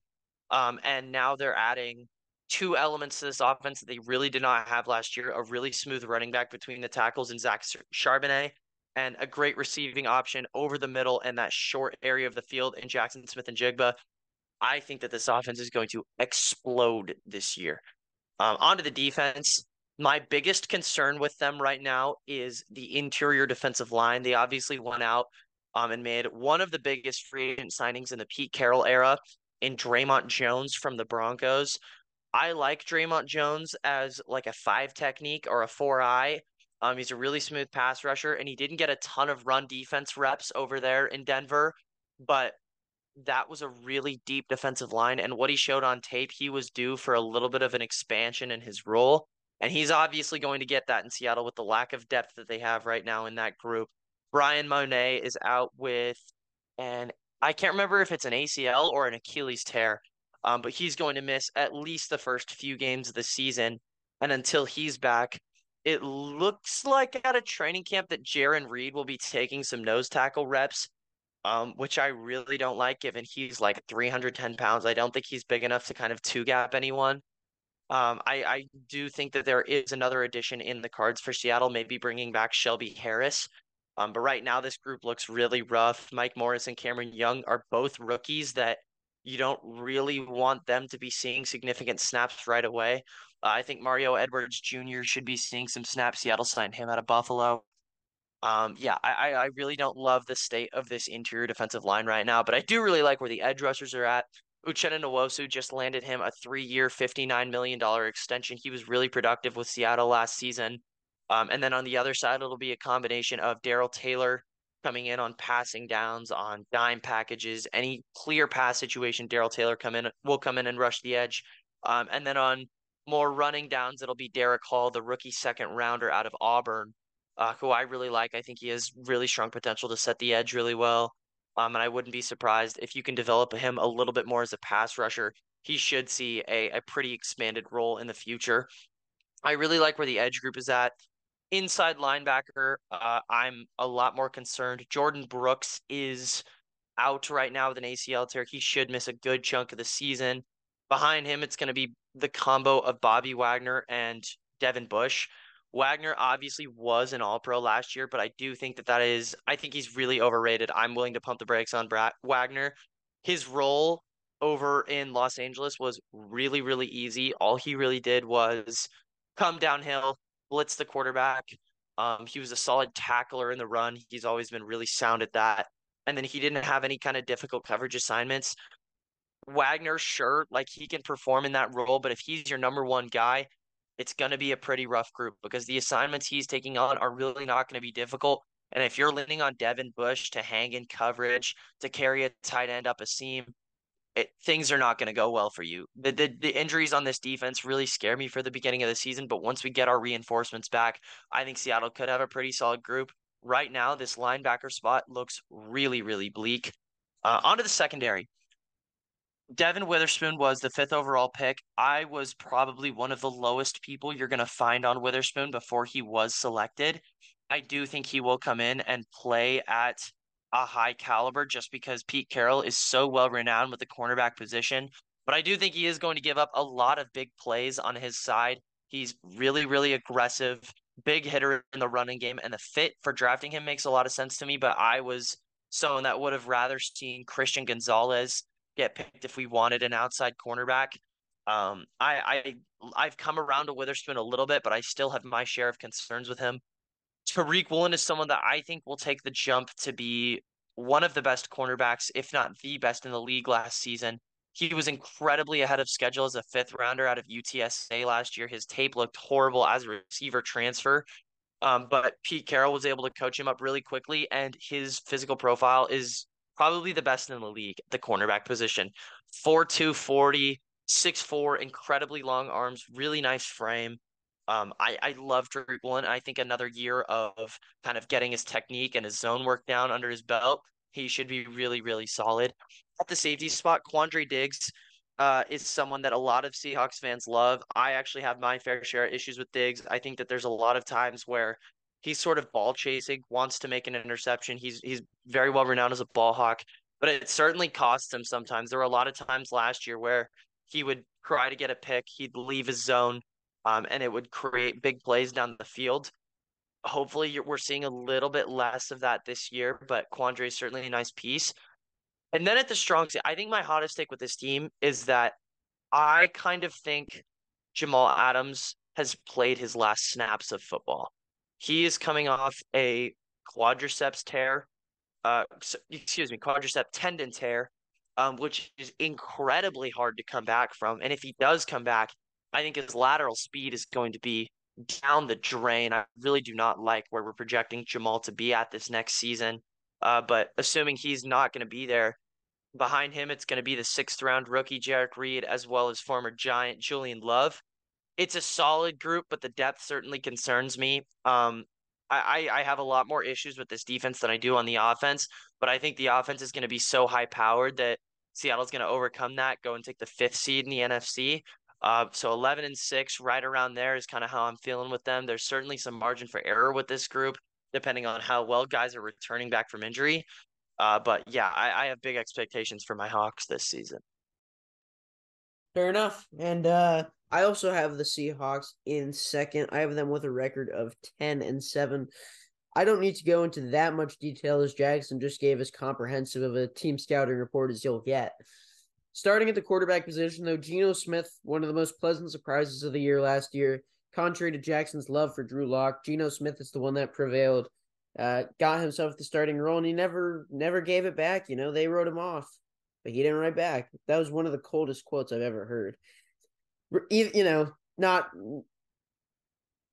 Um, and now they're adding two elements to this offense that they really did not have last year a really smooth running back between the tackles and Zach Charbonnet and a great receiving option over the middle and that short area of the field in Jaxon Smith-Njigba. I think that this offense is going to explode this year. Um, onto the defense. My biggest concern with them right now is the interior defensive line. They obviously went out um, and made one of the biggest free agent signings in the Pete Carroll era in Dre'Mont Jones from the Broncos. I like Dre'Mont Jones as like a five technique or a four eye um, he's a really smooth pass rusher, and he didn't get a ton of run defense reps over there in Denver, but that was a really deep defensive line. And what he showed on tape, he was due for a little bit of an expansion in his role. And he's obviously going to get that in Seattle with the lack of depth that they have right now in that group. Bryan Mone is out with, and I can't remember if it's an ACL or an Achilles tear, um, but he's going to miss at least the first few games of the season. And until he's back, it looks like at a training camp that Jarran Reed will be taking some nose tackle reps, um, which I really don't like given he's like 310 pounds. I don't think he's big enough to kind of two gap anyone. Um, I, I do think that there is another addition in the cards for Seattle, maybe bringing back Shelby Harris. Um, but right now, this group looks really rough. Mike Morris and Cameron Young are both rookies that you don't really want them to be seeing significant snaps right away. I think Mario Edwards Jr. should be seeing some snaps. Seattle signed him out of Buffalo. Um, yeah, I, I really don't love the state of this interior defensive line right now, but I do really like where the edge rushers are at. Uchenna Nwosu just landed him a three-year, $59 million extension. He was really productive with Seattle last season. Um, and then on the other side, it'll be a combination of Darrell Taylor coming in on passing downs, on dime packages, any clear pass situation. Darrell Taylor come in will come in and rush the edge. Um, and then on more running downs, it'll be Derick Hall, the rookie second rounder out of Auburn, uh, who I really like. I think he has really strong potential to set the edge really well. Um, and I wouldn't be surprised if you can develop him a little bit more as a pass rusher. He should see a, a pretty expanded role in the future. I really like where the edge group is at. Inside linebacker, uh, I'm a lot more concerned. Jordyn Brooks is out right now with an ACL tear. He should miss a good chunk of the season. Behind him, it's going to be the combo of Bobby Wagner and Devin Bush. Wagner obviously was an All Pro last year, but I do think that that is, I think he's really overrated. I'm willing to pump the brakes on Wagner. His role over in Los Angeles was really, really easy. All he really did was come downhill, blitz the quarterback. Um, he was a solid tackler in the run. He's always been really sound at that. And then he didn't have any kind of difficult coverage assignments. Wagner, sure, like he can perform in that role, but if he's your number one guy, it's going to be a pretty rough group because the assignments he's taking on are really not going to be difficult. And if you're leaning on Devin Bush to hang in coverage, to carry a tight end up a seam, it, things are not going to go well for you. The, the the injuries on this defense really scare me for the beginning of the season, but once we get our reinforcements back, I think Seattle could have a pretty solid group. Right now, this linebacker spot looks really, really bleak. Uh, onto the secondary. Devon Witherspoon was the fifth overall pick. I was probably one of the lowest people you're going to find on Witherspoon before he was selected. I do think he will come in and play at a high caliber just because Pete Carroll is so well renowned with the cornerback position. But I do think he is going to give up a lot of big plays on his side. He's really, really aggressive, big hitter in the running game, and the fit for drafting him makes a lot of sense to me. But I was someone that would have rather seen Christian Gonzalez get picked if we wanted an outside cornerback. Um, I, I I've come around to Witherspoon a little bit, but I still have my share of concerns with him. Tariq Woolen is someone that I think will take the jump to be one of the best cornerbacks, if not the best in the league last season. He was incredibly ahead of schedule as a fifth rounder out of UTSA last year. His tape looked horrible as a receiver transfer. Um, but Pete Carroll was able to coach him up really quickly, and his physical profile is probably the best in the league at the cornerback position. 4'2, 40, 6'4, incredibly long arms, really nice frame. Um, I, I love Tariq Woolen. I think another year of kind of getting his technique and his zone work down under his belt, he should be really, really solid. At the safety spot, Quandre Diggs uh, is someone that a lot of Seahawks fans love. I actually have my fair share of issues with Diggs. I think that there's a lot of times where he's sort of ball chasing, wants to make an interception. He's he's very well renowned as a ball hawk, but it certainly costs him sometimes. There were a lot of times last year where he would try to get a pick, he'd leave his zone, um, and it would create big plays down the field. Hopefully, we're seeing a little bit less of that this year, but Quandre is certainly a nice piece. And then at the strong side, I think my hottest take with this team is that I kind of think Jamal Adams has played his last snaps of football. He is coming off a quadriceps tear, uh, excuse me, quadricep tendon tear, um, which is incredibly hard to come back from. And if he does come back, I think his lateral speed is going to be down the drain. I really do not like where we're projecting Jamal to be at this next season. Uh, but assuming he's not going to be there, behind him, it's going to be the sixth round rookie Jerrick Reed, as well as former Giant Julian Love it's a solid group, but the depth certainly concerns me. Um, I, I have a lot more issues with this defense than I do on the offense, but I think the offense is going to be so high powered that Seattle's going to overcome that, go and take the fifth seed in the NFC. Uh, so 11 and 6, right around there, is kind of how I'm feeling with them. There's certainly some margin for error with this group, depending on how well guys are returning back from injury. Uh, but yeah, I, I have big expectations for my Hawks this season. Fair enough. And uh, I also have the Seahawks in second. I have them with a record of 10 and 7. I don't need to go into that much detail as Jackson just gave as comprehensive of a team scouting report as you'll get. Starting at the quarterback position, though, Geno Smith, one of the most pleasant surprises of the year last year. Contrary to Jackson's love for Drew Lock, Geno Smith is the one that prevailed. Uh, got himself the starting role, and he never never gave it back. You know, they wrote him off, but he didn't write back. That was one of the coldest quotes I've ever heard you know, not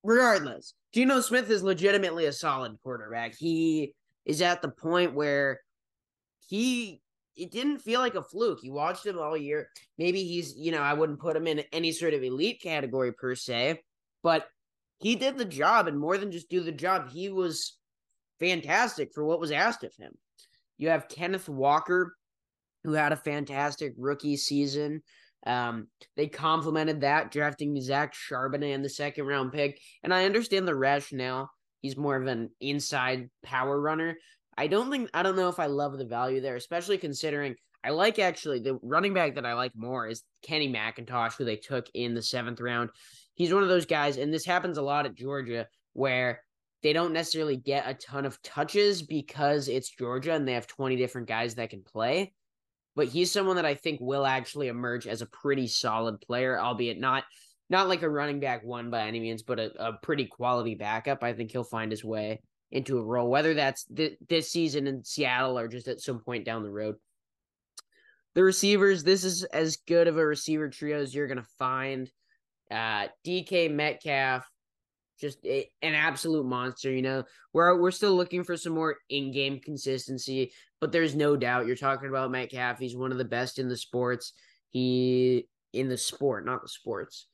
regardless. Geno Smith is legitimately a solid quarterback. He is at the point where he it didn't feel like a fluke. You watched him all year. Maybe he's, you know, I wouldn't put him in any sort of elite category per se, but he did the job and more than just do the job, he was fantastic for what was asked of him. You have Kenneth Walker, who had a fantastic rookie season. Um, they complemented that, drafting Zach Charbonnet in the second round pick. And I understand the rationale. He's more of an inside power runner. I don't think I don't know if I love the value there, especially considering I like actually the running back that I like more is Kenny McIntosh, who they took in the seventh round. He's one of those guys, and this happens a lot at Georgia where they don't necessarily get a ton of touches because it's Georgia and they have 20 different guys that can play. But he's someone that I think will actually emerge as a pretty solid player, albeit not not like a running back one by any means, but a, a pretty quality backup. I think he'll find his way into a role, whether that's th- this season in Seattle or just at some point down the road. The receivers, this is as good of a receiver trio as you're going to find. Uh, DK Metcalf, just a, an absolute monster. You know, we're we're still looking for some more in-game consistency, but there's no doubt you're talking about Metcalf. He's one of the best in the sports. He in the sport, not the sports.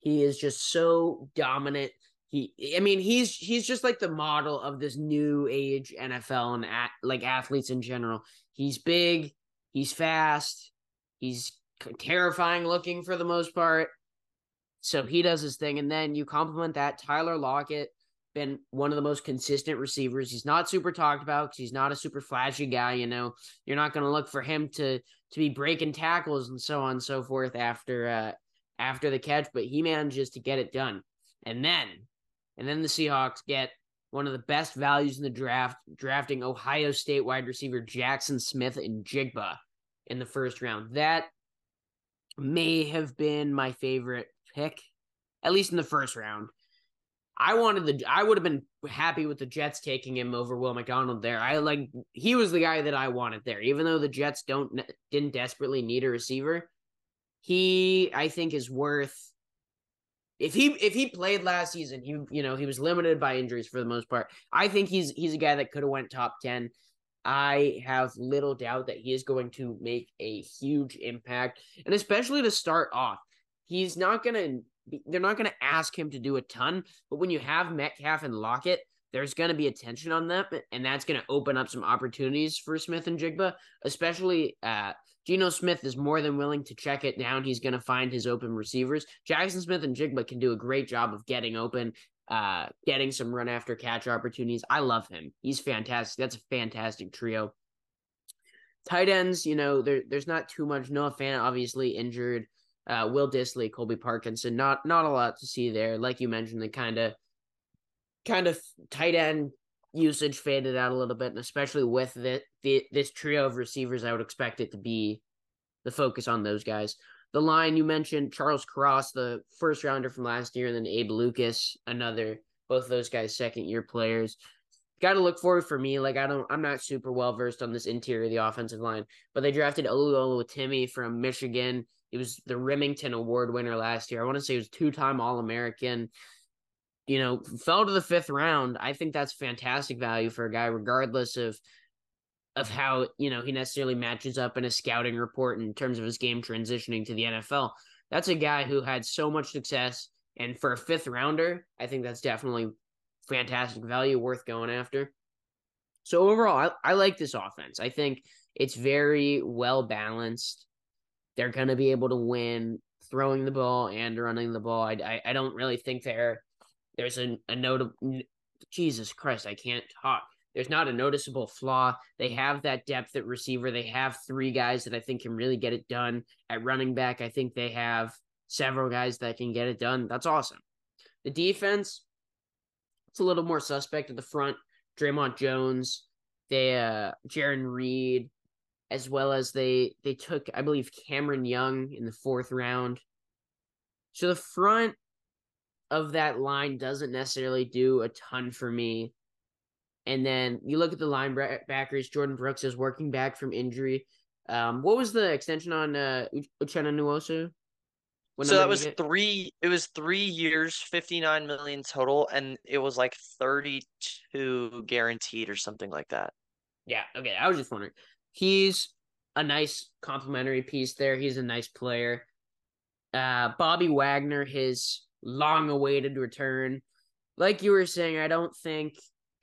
He is just so dominant. He, I mean, he's he's just like the model of this new age NFL and at, like athletes in general. He's big, he's fast, he's terrifying looking for the most part. So he does his thing, and then you compliment that. Tyler Lockett been one of the most consistent receivers. He's not super talked about because he's not a super flashy guy. You know, you're not going to look for him to to be breaking tackles and so on and so forth after uh, after the catch, but he manages to get it done. And then, and then the Seahawks get one of the best values in the draft, drafting Ohio State wide receiver Jaxon Smith-Njigba in the first round. That may have been my favorite pick, at least in the first round. I wanted the I would have been happy with the Jets taking him over Will McDonald there. I like he was the guy that I wanted there, even though the Jets don't didn't desperately need a receiver he I think is worth if he if he played last season, he you know he was limited by injuries for the most part. I think he's he's a guy that could have went top ten. I have little doubt that he is going to make a huge impact, and especially to start off, he's not gonna. They're not gonna ask him to do a ton, but when you have Metcalf and Lockett, there's going to be attention on them, and that's going to open up some opportunities for Smith-Njigba, especially uh, Geno Smith is more than willing to check it down. He's going to find his open receivers. Jaxon Smith-Njigba can do a great job of getting open, uh, getting some run after catch opportunities. I love him. He's fantastic. That's a fantastic trio. Tight ends, you know, there, there's not too much. Noah Fant obviously injured. Uh, Will Dissly, Colby Parkinson, not not a lot to see there. Like you mentioned, the kind of kind of tight end usage faded out a little bit, and especially with the, the this trio of receivers, I would expect it to be the focus on those guys. The line you mentioned, Charles Cross, the first rounder from last year, and then Abe Lucas, another both those guys second year players. Got to look forward for me. Like I don't, I'm not super well versed on this interior of the offensive line, but they drafted Oluwatimi from Michigan. He was the Remington Award winner last year. I want to say he was two time All American you know, fell to the fifth round, I think that's fantastic value for a guy, regardless of of how you know he necessarily matches up in a scouting report in terms of his game transitioning to the NFL. That's a guy who had so much success, and for a fifth rounder, I think that's definitely fantastic value, worth going after. So overall, I, I like this offense. I think it's very well balanced. They're going to be able to win throwing the ball and running the ball. I, I, I don't really think they're there's a, a notable Jesus Christ, I can't talk. There's not a noticeable flaw. They have that depth at receiver. They have three guys that I think can really get it done. At running back, I think they have several guys that can get it done. That's awesome. The defense, it's a little more suspect at the front. Dre'Mont Jones, they uh Jarran Reed, as well as they they took, I believe, Cameron Young in the fourth round. So the front of that line doesn't necessarily do a ton for me. And then you look at the linebackers. Jordyn Brooks is working back from injury. Um, what was the extension on uh, Uchenna Nwosu? so that was three. It was three years, fifty nine million total, and it was like thirty two guaranteed or something like that. Yeah. Okay. I was just wondering. He's a nice complimentary piece there. He's a nice player. Uh, Bobby Wagner, his long awaited return. Like you were saying, I don't think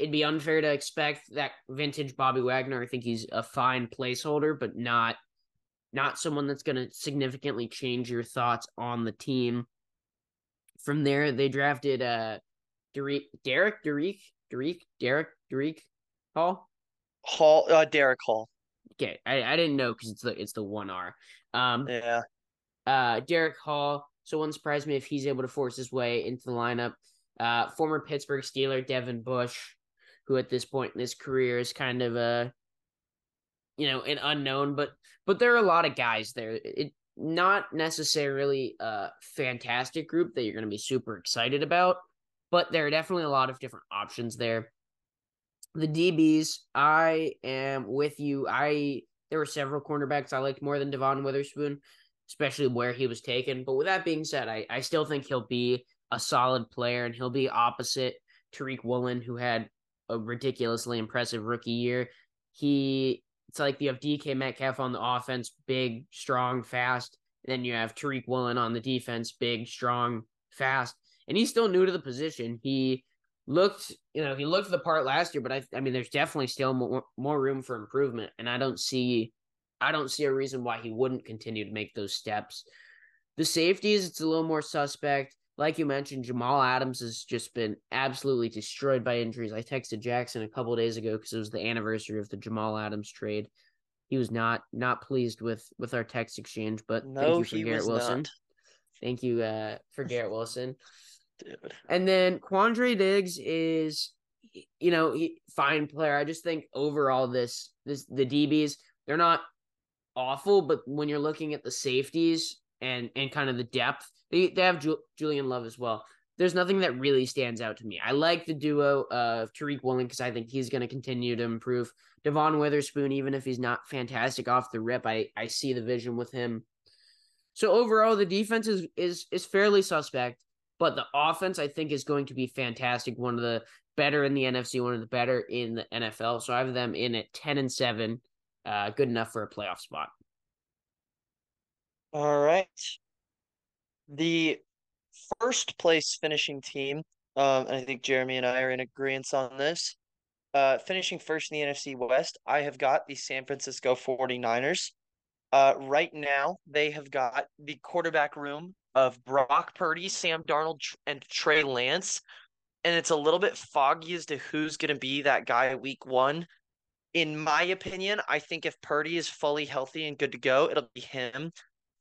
it'd be unfair to expect that vintage Bobby Wagner. I think he's a fine placeholder, but not not someone that's going to significantly change your thoughts on the team. From there, they drafted uh Derek Derek Derek Derek Derek Derek Hall Hall uh Derick Hall. Okay, I, I didn't know because it's the it's the one R. Um, Yeah. uh, Derick Hall. So it wouldn't surprise me if he's able to force his way into the lineup. Uh, former Pittsburgh Steeler Devin Bush, who at this point in his career is kind of a, you know, an unknown, but but there are a lot of guys there. It not necessarily a fantastic group that you're going to be super excited about, but there are definitely a lot of different options there. The DBs, I am with you. I there were several cornerbacks I liked more than Devon Witherspoon, especially where he was taken. But with that being said, I, I still think he'll be a solid player and he'll be opposite Tariq Woolen, who had a ridiculously impressive rookie year. He it's like you have DK Metcalf on the offense, big, strong, fast. then you have Tariq Woolen on the defense, big, strong, fast. And he's still new to the position. He looked, you know, he looked the part last year, but I, I mean, there's definitely still more, more room for improvement. And I don't see, I don't see a reason why he wouldn't continue to make those steps. The safeties, it's a little more suspect. Like you mentioned, Jamal Adams has just been absolutely destroyed by injuries. I texted Jackson a couple days ago because it was the anniversary of the Jamal Adams trade. He was not not pleased with with our text exchange, but No, thank you for Garrett Wilson. not. Thank you uh, for Garrett Wilson. Dude. And then Quandre Diggs is, you know, he, fine player. I just think overall this this the DBs they're not awful, but when you're looking at the safeties and and kind of the depth, they they have Ju- Julian Love as well. There's nothing that really stands out to me. I like the duo of Tariq Woolen because I think he's going to continue to improve. Devon Witherspoon, even if he's not fantastic off the rip, I I see the vision with him. So overall, the defense is is is fairly suspect, but the offense I think is going to be fantastic. One of the better in the NFC, one of the better in the NFL. So I have them in at ten and seven, uh, good enough for a playoff spot. All right. The first place finishing team, um, and I think Jeremy and I are in agreement on this. Uh, finishing first in the NFC West, I have got the San Francisco 49ers. Uh, right now, they have got the quarterback room of Brock Purdy, Sam Darnold, and Trey Lance. And it's a little bit foggy as to who's going to be that guy week one. In my opinion, I think if Purdy is fully healthy and good to go, it'll be him.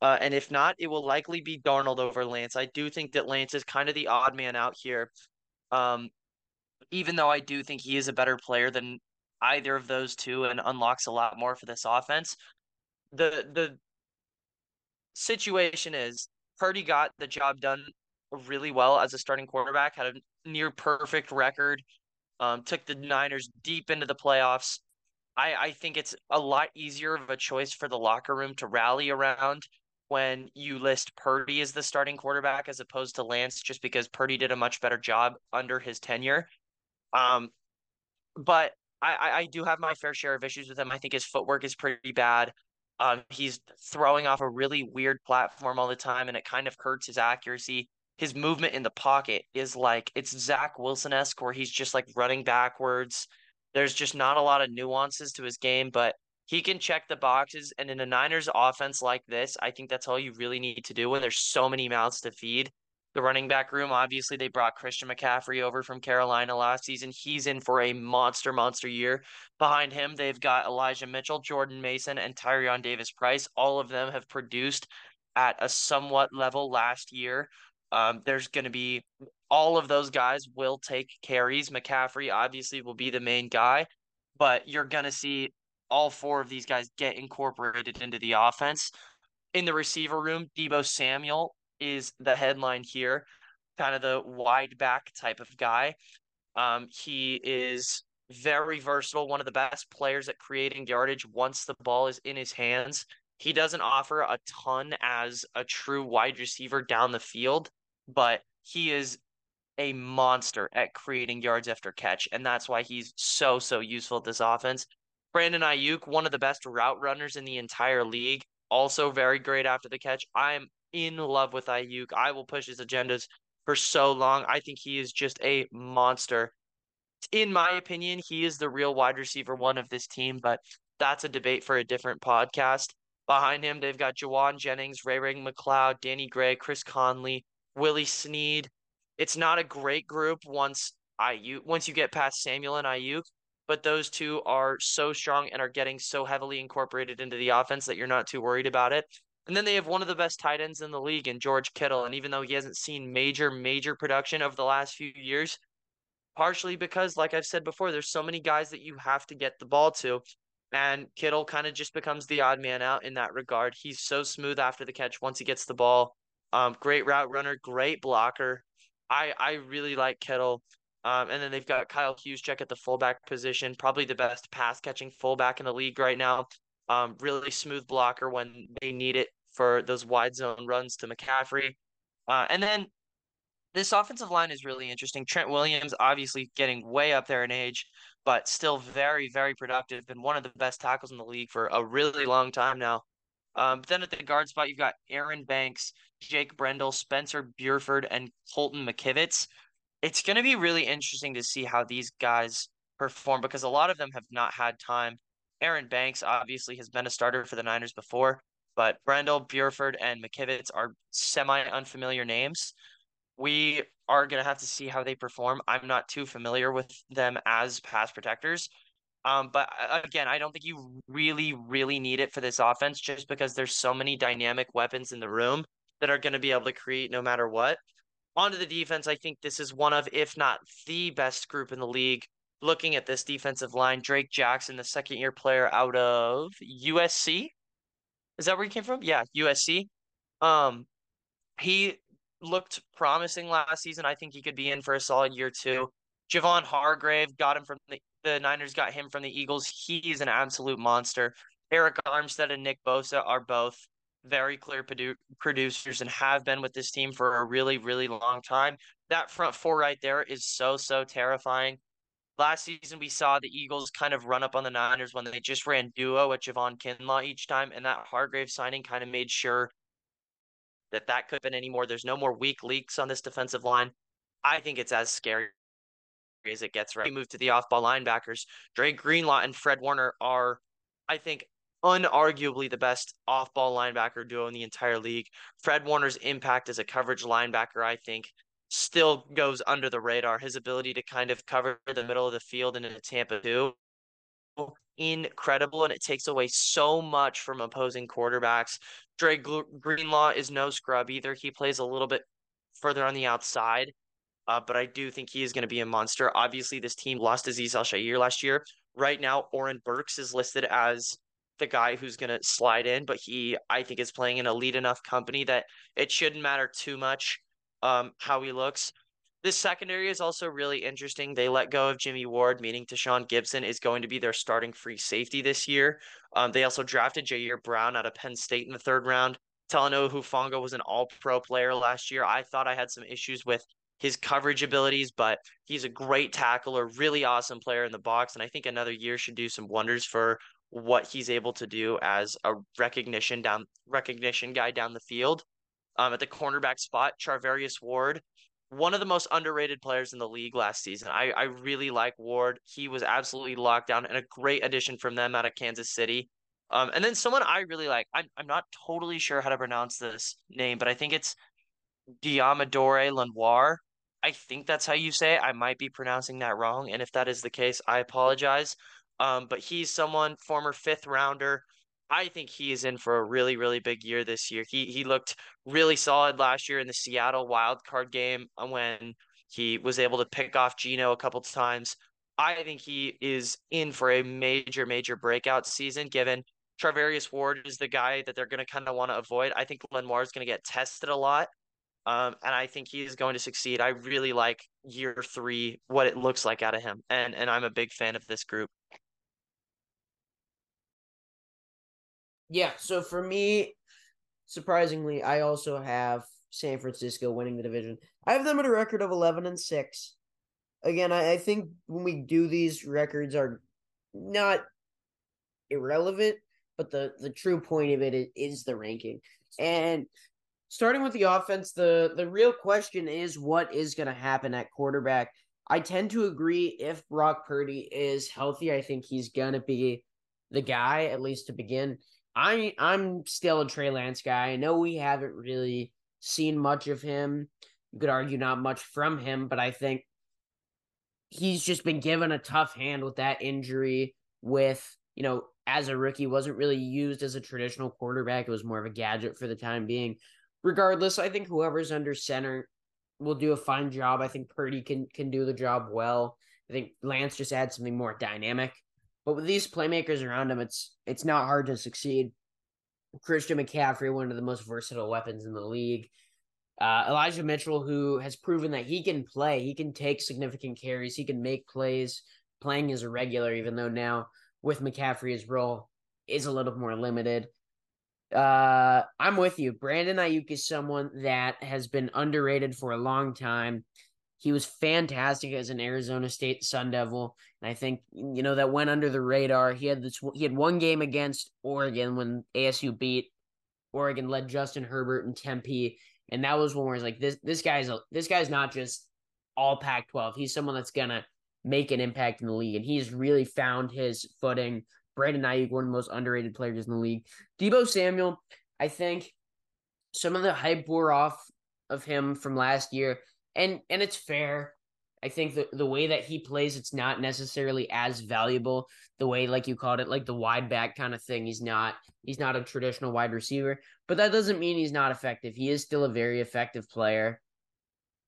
Uh, and if not, it will likely be Darnold over Lance. I do think that Lance is kind of the odd man out here. Um, even though I do think he is a better player than either of those two and unlocks a lot more for this offense. The the situation is Purdy got the job done really well as a starting quarterback, had a near perfect record, um, took the Niners deep into the playoffs. I, I think it's a lot easier of a choice for the locker room to rally around when you list Purdy as the starting quarterback as opposed to Lance, just because Purdy did a much better job under his tenure. Um, but I, I, do have my fair share of issues with him. I think his footwork is pretty bad. Um, he's throwing off a really weird platform all the time, and it kind of hurts his accuracy. His movement in the pocket is like it's Zach Wilson esque, where he's just like running backwards. There's just not a lot of nuances to his game, but he can check the boxes. And in a Niners offense like this, I think that's all you really need to do when there's so many mouths to feed. The running back room, obviously, they brought Christian McCaffrey over from Carolina last season. He's in for a monster, monster year. Behind him, they've got Elijah Mitchell, Jordan Mason, and Tyrion Davis Price. All of them have produced at a somewhat level last year. Um, there's going to be all of those guys will take carries. McCaffrey obviously will be the main guy, but you're going to see all four of these guys get incorporated into the offense. In the receiver room, Deebo Samuel is the headline here, kind of the wide back type of guy. Um, he is very versatile, one of the best players at creating yardage once the ball is in his hands. He doesn't offer a ton as a true wide receiver down the field, but he is a monster at creating yards after catch, and that's why he's so so useful at this offense. Brandon Aiyuk, one of the best route runners in the entire league, also very great after the catch. I'm in love with Aiyuk. I will push his agendas for so long. I think he is just a monster. In my opinion, he is the real wide receiver one of this team, but that's a debate for a different podcast. Behind him, they've got Jauan Jennings, Ray-Ray McCloud, Danny Gray, Chris Conley, Willie Snead. It's not a great group once Aiyuk once you get past Samuel and Aiyuk, but those two are so strong and are getting so heavily incorporated into the offense that you're not too worried about it. And then they have one of the best tight ends in the league in George Kittle. And even though he hasn't seen major, major production over the last few years, partially because, like I've said before, there's so many guys that you have to get the ball to. And Kittle kind of just becomes the odd man out in that regard. He's so smooth after the catch once he gets the ball. Um, great route runner, great blocker. I I really like Kittle. Um, and then they've got Kyle Juszczyk at the fullback position, probably the best pass catching fullback in the league right now. Um, really smooth blocker when they need it for those wide zone runs to McCaffrey. Uh, and then this offensive line is really interesting. Trent Williams, obviously getting way up there in age, but still very, very productive. Been one of the best tackles in the league for a really long time now. Um, then at the guard spot, you've got Aaron Banks, Jake Brendel, Spencer Burford, and Colton McKivitz. It's going to be really interesting to see how these guys perform because a lot of them have not had time. Aaron Banks obviously has been a starter for the Niners before, but Brendel, Burford, and McKivitz are semi unfamiliar names. We are going to have to see how they perform. I'm not too familiar with them as pass protectors. Um, but uh, again, I don't think you really, really need it for this offense just because there's so many dynamic weapons in the room that are going to be able to create no matter what. Onto the defense, I think this is one of, if not the best group in the league. Looking at this defensive line, Drake Jackson, the second year player out of USC. Is that where he came from? Yeah, USC. Um, he looked promising last season. I think he could be in for a solid year too. Javon Hargrave got him from the the Niners got him from the Eagles. He's an absolute monster. Arik Armstead and Nick Bosa are both very clear produ- producers and have been with this team for a really, really long time. That front four right there is so, so terrifying. Last season, we saw the Eagles kind of run up on the Niners when they just ran duo with Javon Kinlaw each time, and that Hargrave signing kind of made sure that that could have been anymore. There's no more weak leaks on this defensive line. I think it's as scary as it gets. Right, we move to the off-ball linebackers. Dre Greenlaw and Fred Warner are, I think, unarguably the best off-ball linebacker duo in the entire league. Fred Warner's impact as a coverage linebacker, I think, still goes under the radar. His ability to kind of cover the middle of the field in a Tampa two, incredible, and it takes away so much from opposing quarterbacks. Dre Greenlaw is no scrub either. He plays a little bit further on the outside, uh, but I do think he is going to be a monster. Obviously, this team lost Azeez Al-Shaair last year. Right now, Oren Burks is listed as the guy who's going to slide in, but he, I think, is playing in a lead enough company that it shouldn't matter too much um, how he looks. This secondary is also really interesting. They let go of Jimmy Ward, meaning Tashaun Gipson is going to be their starting free safety this year. Um, they also drafted Ji'Ayir Brown out of Penn State in the third round. Talanoa Hufanga was an all pro player last year. I thought I had some issues with his coverage abilities, but he's a great tackler, really awesome player in the box. And I think another year should do some wonders for what he's able to do as a recognition down recognition guy down the field. Um, at the cornerback spot, Charvarius Ward, one of the most underrated players in the league last season. I, I really like Ward. He was absolutely locked down and a great addition from them out of Kansas City. Um, and then someone I really like, I'm, I'm not totally sure how to pronounce this name, but I think it's Deommodore Lenoir. I think that's how you say it. I might be pronouncing that wrong. And if that is the case, I apologize. Um, but he's someone, former fifth rounder. I think he is in for a really, really big year this year. He he looked really solid last year in the Seattle wild card game uh, when he was able to pick off Geno a couple times. I think he is in for a major, major breakout season, given Travarius Ward is the guy that they're going to kind of want to avoid. I think Lenoir is going to get tested a lot. Um, and I think he is going to succeed. I really like year three, what it looks like out of him. And and I'm a big fan of this group. Yeah, so for me, surprisingly, I also have San Francisco winning the division. I have them at a record of eleven and six. Again, I, I think when we do these records are not irrelevant, but the the true point of it is, the ranking. And starting with the offense, the the real question is what is going to happen at quarterback. I tend to agree if Brock Purdy is healthy, I think he's going to be the guy at least to begin. I I'm still a Trey Lance guy. I know we haven't really seen much of him. You could argue not much from him, but I think he's just been given a tough hand with that injury. With you know, as a rookie, wasn't really used as a traditional quarterback. It was more of a gadget for the time being. Regardless, I think whoever's under center will do a fine job. I think Purdy can can do the job well. I think Lance just adds something more dynamic. But with these playmakers around him, it's it's not hard to succeed. Christian McCaffrey, one of the most versatile weapons in the league. Uh, Elijah Mitchell, who has proven that he can play, he can take significant carries, he can make plays, playing as a regular, even though now with McCaffrey's role is a little more limited. Uh, I'm with you. Brandon Aiyuk is someone that has been underrated for a long time. He was fantastic as an Arizona State Sun Devil, and I think you know that went under the radar. He had this. He had one game against Oregon when ASU beat Oregon, led Justin Herbert and Tempe, and that was one where was like, this this guy's this guy's not just all Pac-12. He's someone that's gonna make an impact in the league, and he's really found his footing. Brandon Aiyuk, one of the most underrated players in the league. Deebo Samuel, I think some of the hype wore off of him from last year and and it's fair. I think the the way that he plays, it's not necessarily as valuable. The way, like you called it, like the wide back kind of thing. He's not he's not a traditional wide receiver, but that doesn't mean he's not effective. He is still a very effective player.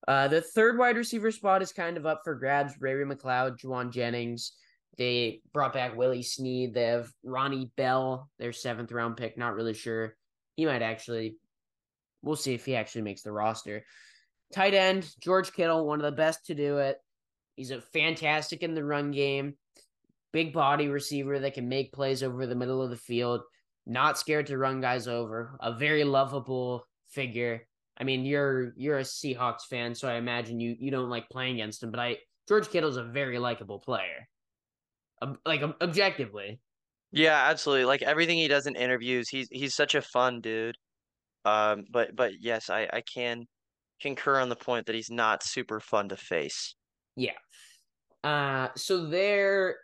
Uh, the third wide receiver spot is kind of up for grabs. Ray McCloud, Jauan Jennings. They brought back Willie Snead. They have Ronnie Bell, their seventh round pick. Not really sure. He might actually. We'll see if he actually makes the roster. Tight end, George Kittle, one of the best to do it. He's a fantastic in the run game. Big body receiver that can make plays over the middle of the field. Not scared to run guys over. A very lovable figure. I mean, you're you're a Seahawks fan, so I imagine you you don't like playing against him. But I George Kittle's a very likable player, Um, like objectively. Yeah, absolutely. Like everything he does in interviews, he's he's such a fun dude. Um, but but yes, I I can concur on the point that he's not super fun to face. Yeah. Uh, so they're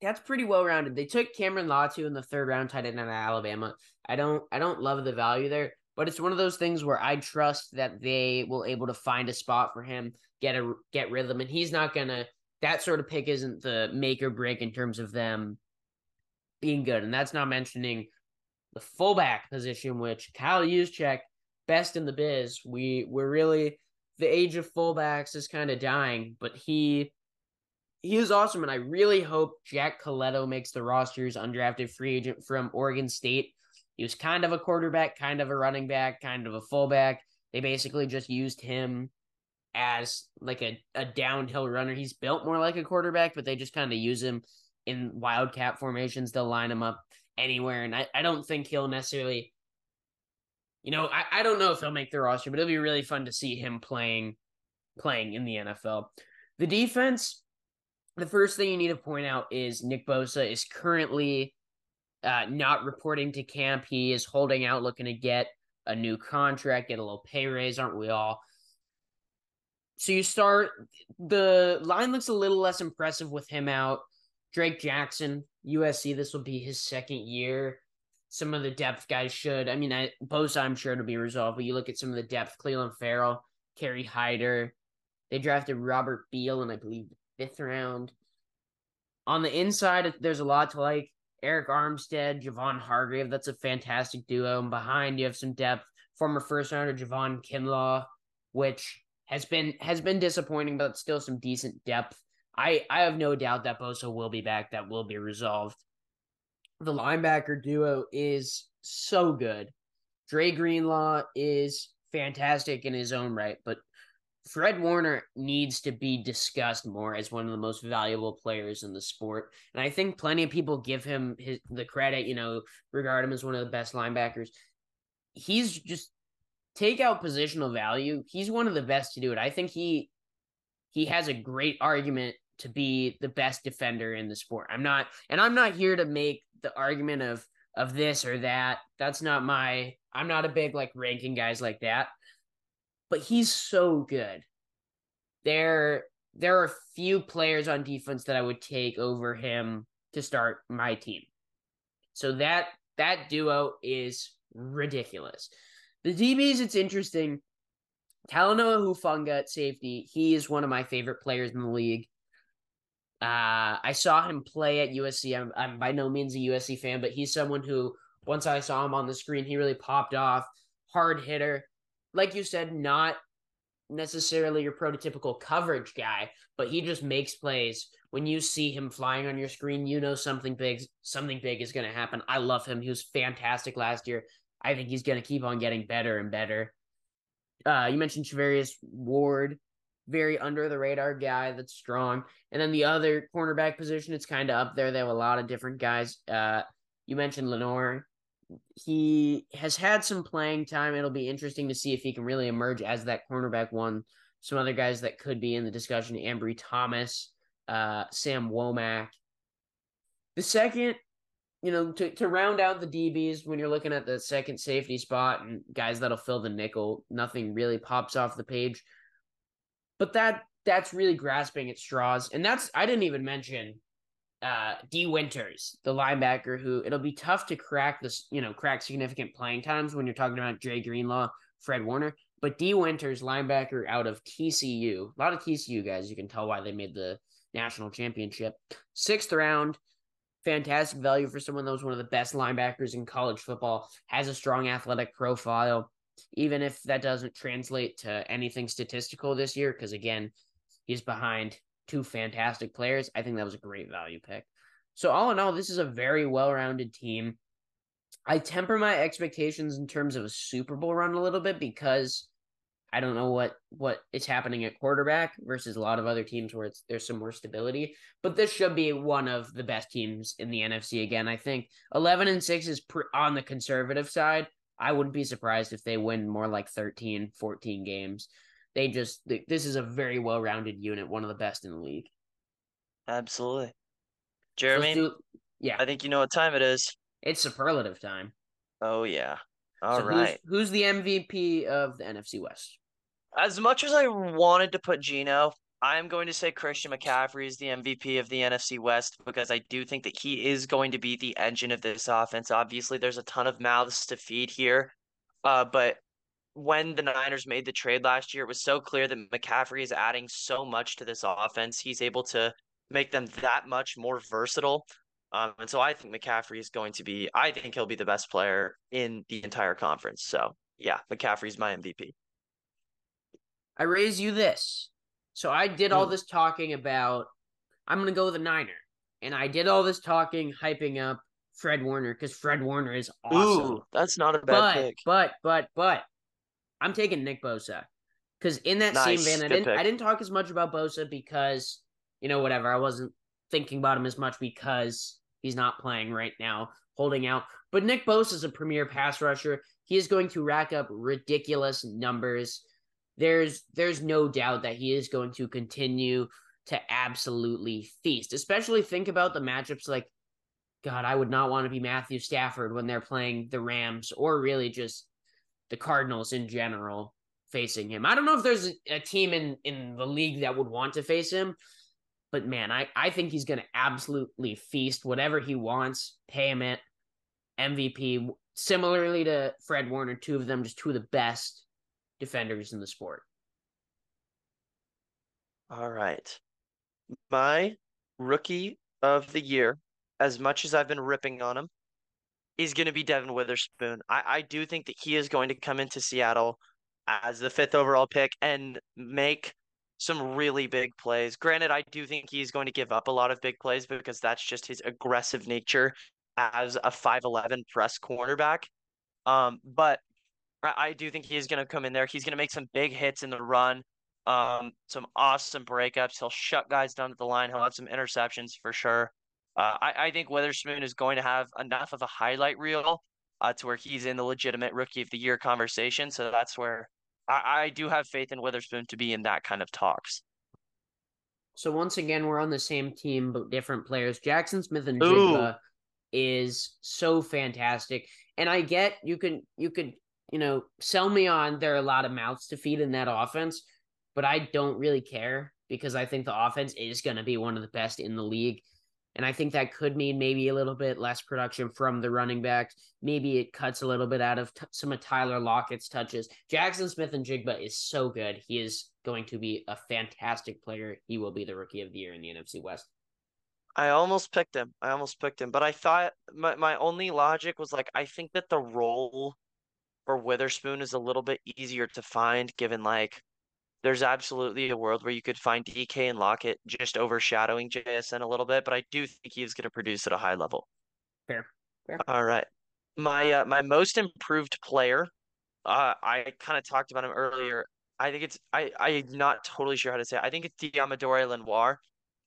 that's pretty well rounded. They took Cameron Latu in the third round, tight end out of Alabama. I don't I don't love the value there, but it's one of those things where I trust that they will able to find a spot for him, get a get rhythm, and he's not gonna. That sort of pick isn't the make or break in terms of them being good, and that's not mentioning the fullback position, which Kyle Juszczyk best in the biz. We we're really the age of fullbacks is kind of dying, but he he is awesome, and I really hope Jack Colletto makes the rosters undrafted free agent from Oregon State. He was kind of a quarterback, kind of a running back, kind of a fullback. They basically just used him as like a, a downhill runner. He's built more like a quarterback, but they just kind of use him in wildcat formations. They'll line him up anywhere. And I, I don't think he'll necessarily you know, I, I don't know if he'll make the roster, but it'll be really fun to see him playing playing in the NFL. The defense, the first thing you need to point out is Nick Bosa is currently uh, not reporting to camp. He is holding out, looking to get a new contract, get a little pay raise, aren't we all? So you start the line looks a little less impressive with him out. Drake Jackson, USC, this will be his second year some of the depth guys should. I mean, I Bosa, I'm sure it'll be resolved, but you look at some of the depth: Clelin Ferrell, Kerry Hyder. They drafted Robert Beal in, I believe, the fifth round. On the inside, there's a lot to like. Arik Armstead, Javon Hargrave. That's a fantastic duo. And behind, you have some depth. Former first rounder Javon Kinlaw, which has been has been disappointing, but still some decent depth. I I have no doubt that Bosa will be back. That will be resolved the linebacker duo is so good. Dre Greenlaw is fantastic in his own right, but Fred Warner needs to be discussed more as one of the most valuable players in the sport. And I think plenty of people give him his the credit, you know, regard him as one of the best linebackers. He's just take out positional value. He's one of the best to do it. I think he he has a great argument to be the best defender in the sport. I'm not and I'm not here to make the argument of of this or that. That's not my I'm not a big like ranking guys like that. But he's so good. There there are few players on defense that I would take over him to start my team. So that that duo is ridiculous. The DBs, it's interesting. Talanoa Hufanga at safety, he is one of my favorite players in the league. Uh, I saw him play at USC. I'm, I'm by no means a USC fan, but he's someone who, once I saw him on the screen, he really popped off. Hard hitter. Like you said, not necessarily your prototypical coverage guy, but he just makes plays. When you see him flying on your screen, you know something big, something big is going to happen. I love him. He was fantastic last year. I think he's going to keep on getting better and better. Uh, you mentioned Charvarius Ward, very under the radar guy that's strong. And then the other cornerback position, it's kind of up there. They have a lot of different guys. Uh, you mentioned Lenoir. He has had some playing time. It'll be interesting to see if he can really emerge as that cornerback one. Some other guys that could be in the discussion: Ambry Thomas, uh, Sam Womack. The second, you know, to, to round out the DBs when you're looking at the second safety spot and guys that'll fill the nickel, nothing really pops off the page. But that that's really grasping at straws. And that's I didn't even mention uh Dee Winters, the linebacker who it'll be tough to crack this, you know, crack significant playing times when you're talking about Dre Greenlaw, Fred Warner. But Dee Winters, linebacker out of TCU, a lot of TCU guys, you can tell why they made the national championship. Sixth round, fantastic value for someone that was one of the best linebackers in college football, has a strong athletic profile, even if that doesn't translate to anything statistical this year, because again, he's behind two fantastic players. I think that was a great value pick. So, all in all, this is a very well rounded team. I temper my expectations in terms of a Super Bowl run a little bit because I don't know what what is happening at quarterback versus a lot of other teams where it's there's some more stability. But this should be one of the best teams in the NFC again. I think 11 and 6 is pr- on the conservative side. I wouldn't be surprised if they win more like 13, 14 games. They just this is a very well-rounded unit, one of the best in the league. Absolutely. Jeremy, do, yeah. I think you know what time it is. It's superlative time. Oh yeah. All so right. Who's, who's the MVP of the NFC West? As much as I wanted to put Geno, I am going to say Christian McCaffrey is the MVP of the NFC West because I do think that he is going to be the engine of this offense. Obviously, there's a ton of mouths to feed here, uh, but when the Niners made the trade last year, it was so clear that McCaffrey is adding so much to this offense. He's able to make them that much more versatile. Um, and so I think McCaffrey is going to be, I think he'll be the best player in the entire conference. So yeah, McCaffrey's my MVP. I raise you this. So I did all hmm. this talking about I'm gonna go with a Niner, and I did all this talking hyping up Fred Warner because Fred Warner is awesome. Ooh, that's not a bad but, pick. But but but I'm taking Nick Bosa because in that Nice. same vein, I didn't pick. I didn't talk as much about Bosa because you know whatever I wasn't thinking about him as much because he's not playing right now, holding out. But Nick Bosa is a premier pass rusher. He is going to rack up ridiculous numbers. There's there's no doubt that he is going to continue to absolutely feast. Especially think about the matchups like God, I would not want to be Matthew Stafford when they're playing the Rams or really just the Cardinals in general facing him. I don't know if there's a, team in in the league that would want to face him, but man, I I think he's going to absolutely feast whatever he wants, pay him it. MVP similarly to Fred Warner, two of them just two of the best defenders in the sport. All right. My rookie of the year, as much as I've been ripping on him, is going to be Devin Witherspoon. I, I do think that he is going to come into Seattle as the fifth overall pick and make some really big plays. Granted, I do think he's going to give up a lot of big plays because that's just his aggressive nature as a 5'11 press cornerback. Um, but I, I do think he's going to come in there. He's going to make some big hits in the run, um, some awesome breakups. He'll shut guys down at the line. He'll have some interceptions for sure. Uh, I, I think Witherspoon is going to have enough of a highlight reel uh, to where he's in the legitimate rookie of the year conversation. So that's where I, I do have faith in Witherspoon to be in that kind of talks. So once again, we're on the same team but different players. Jaxon Smith and Ooh. Jigba is so fantastic, and I get you can you could you know sell me on there are a lot of mouths to feed in that offense, but I don't really care because I think the offense is going to be one of the best in the league. And I think that could mean maybe a little bit less production from the running backs. Maybe it cuts a little bit out of t- some of Tyler Lockett's touches. Jaxon Smith-Njigba is so good. He is going to be a fantastic player. He will be the rookie of the year in the NFC West. I almost picked him. I almost picked him, but I thought my my only logic was like I think that the role for Witherspoon is a little bit easier to find given like there's absolutely a world where you could find DK and Lockett just overshadowing JSN a little bit, but I do think he's going to produce at a high level. Fair. Fair. All right. My uh, my most improved player, uh, I kind of talked about him earlier. I think it's I I'm not totally sure how to say it. I think it's Deommodore Lenoir,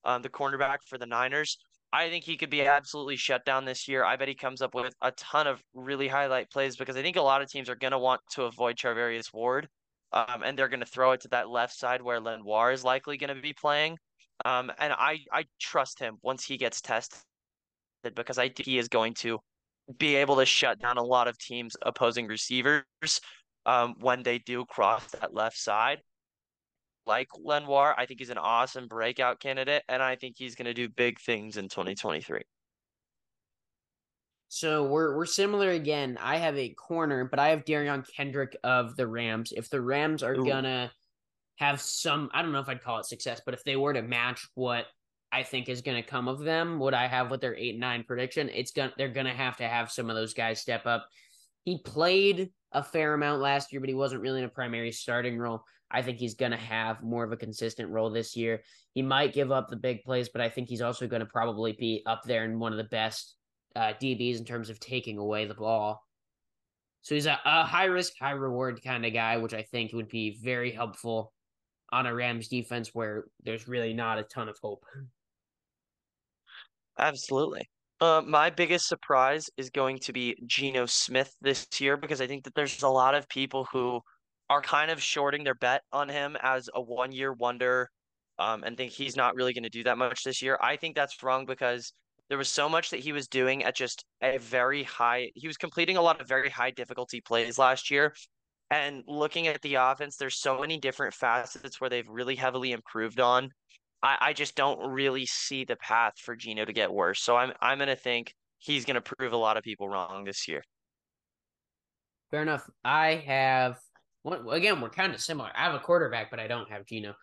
um, the cornerback for the Niners. I think he could be absolutely shut down this year. I bet he comes up with a ton of really highlight plays because I think a lot of teams are going to want to avoid Charvarius Ward, um, and they're going to throw it to that left side where Lenoir is likely going to be playing. Um, and I I trust him once he gets tested because I think he is going to be able to shut down a lot of teams' opposing receivers um, when they do cross that left side. Like Lenoir, I think he's an awesome breakout candidate, and I think he's going to do big things in 2023. So we're we're similar again. I have a corner, but I have Derion Kendrick of the Rams. If the Rams are Ooh. gonna have some, I don't know if I'd call it success, but if they were to match what I think is going to come of them, what I have with their eight nine prediction, it's gonna they're gonna have to have some of those guys step up. He played a fair amount last year, but he wasn't really in a primary starting role. I think he's gonna have more of a consistent role this year. He might give up the big plays, but I think he's also going to probably be up there in one of the best uh, DBs in terms of taking away the ball. So he's a, a high risk, high reward kind of guy, which I think would be very helpful on a Rams defense where there's really not a ton of hope. Absolutely. Uh, my biggest surprise is going to be Geno Smith this year because I think that there's a lot of people who are kind of shorting their bet on him as a one year wonder um, and think he's not really going to do that much this year. I think that's wrong because there was so much that he was doing at just a very high, he was completing a lot of very high difficulty plays last year. And looking at the offense, there's so many different facets where they've really heavily improved on. I, I just don't really see the path for Geno to get worse. So I'm I'm gonna think he's gonna prove a lot of people wrong this year. Fair enough. I have well, again, we're kind of similar. I have a quarterback, but I don't have Geno.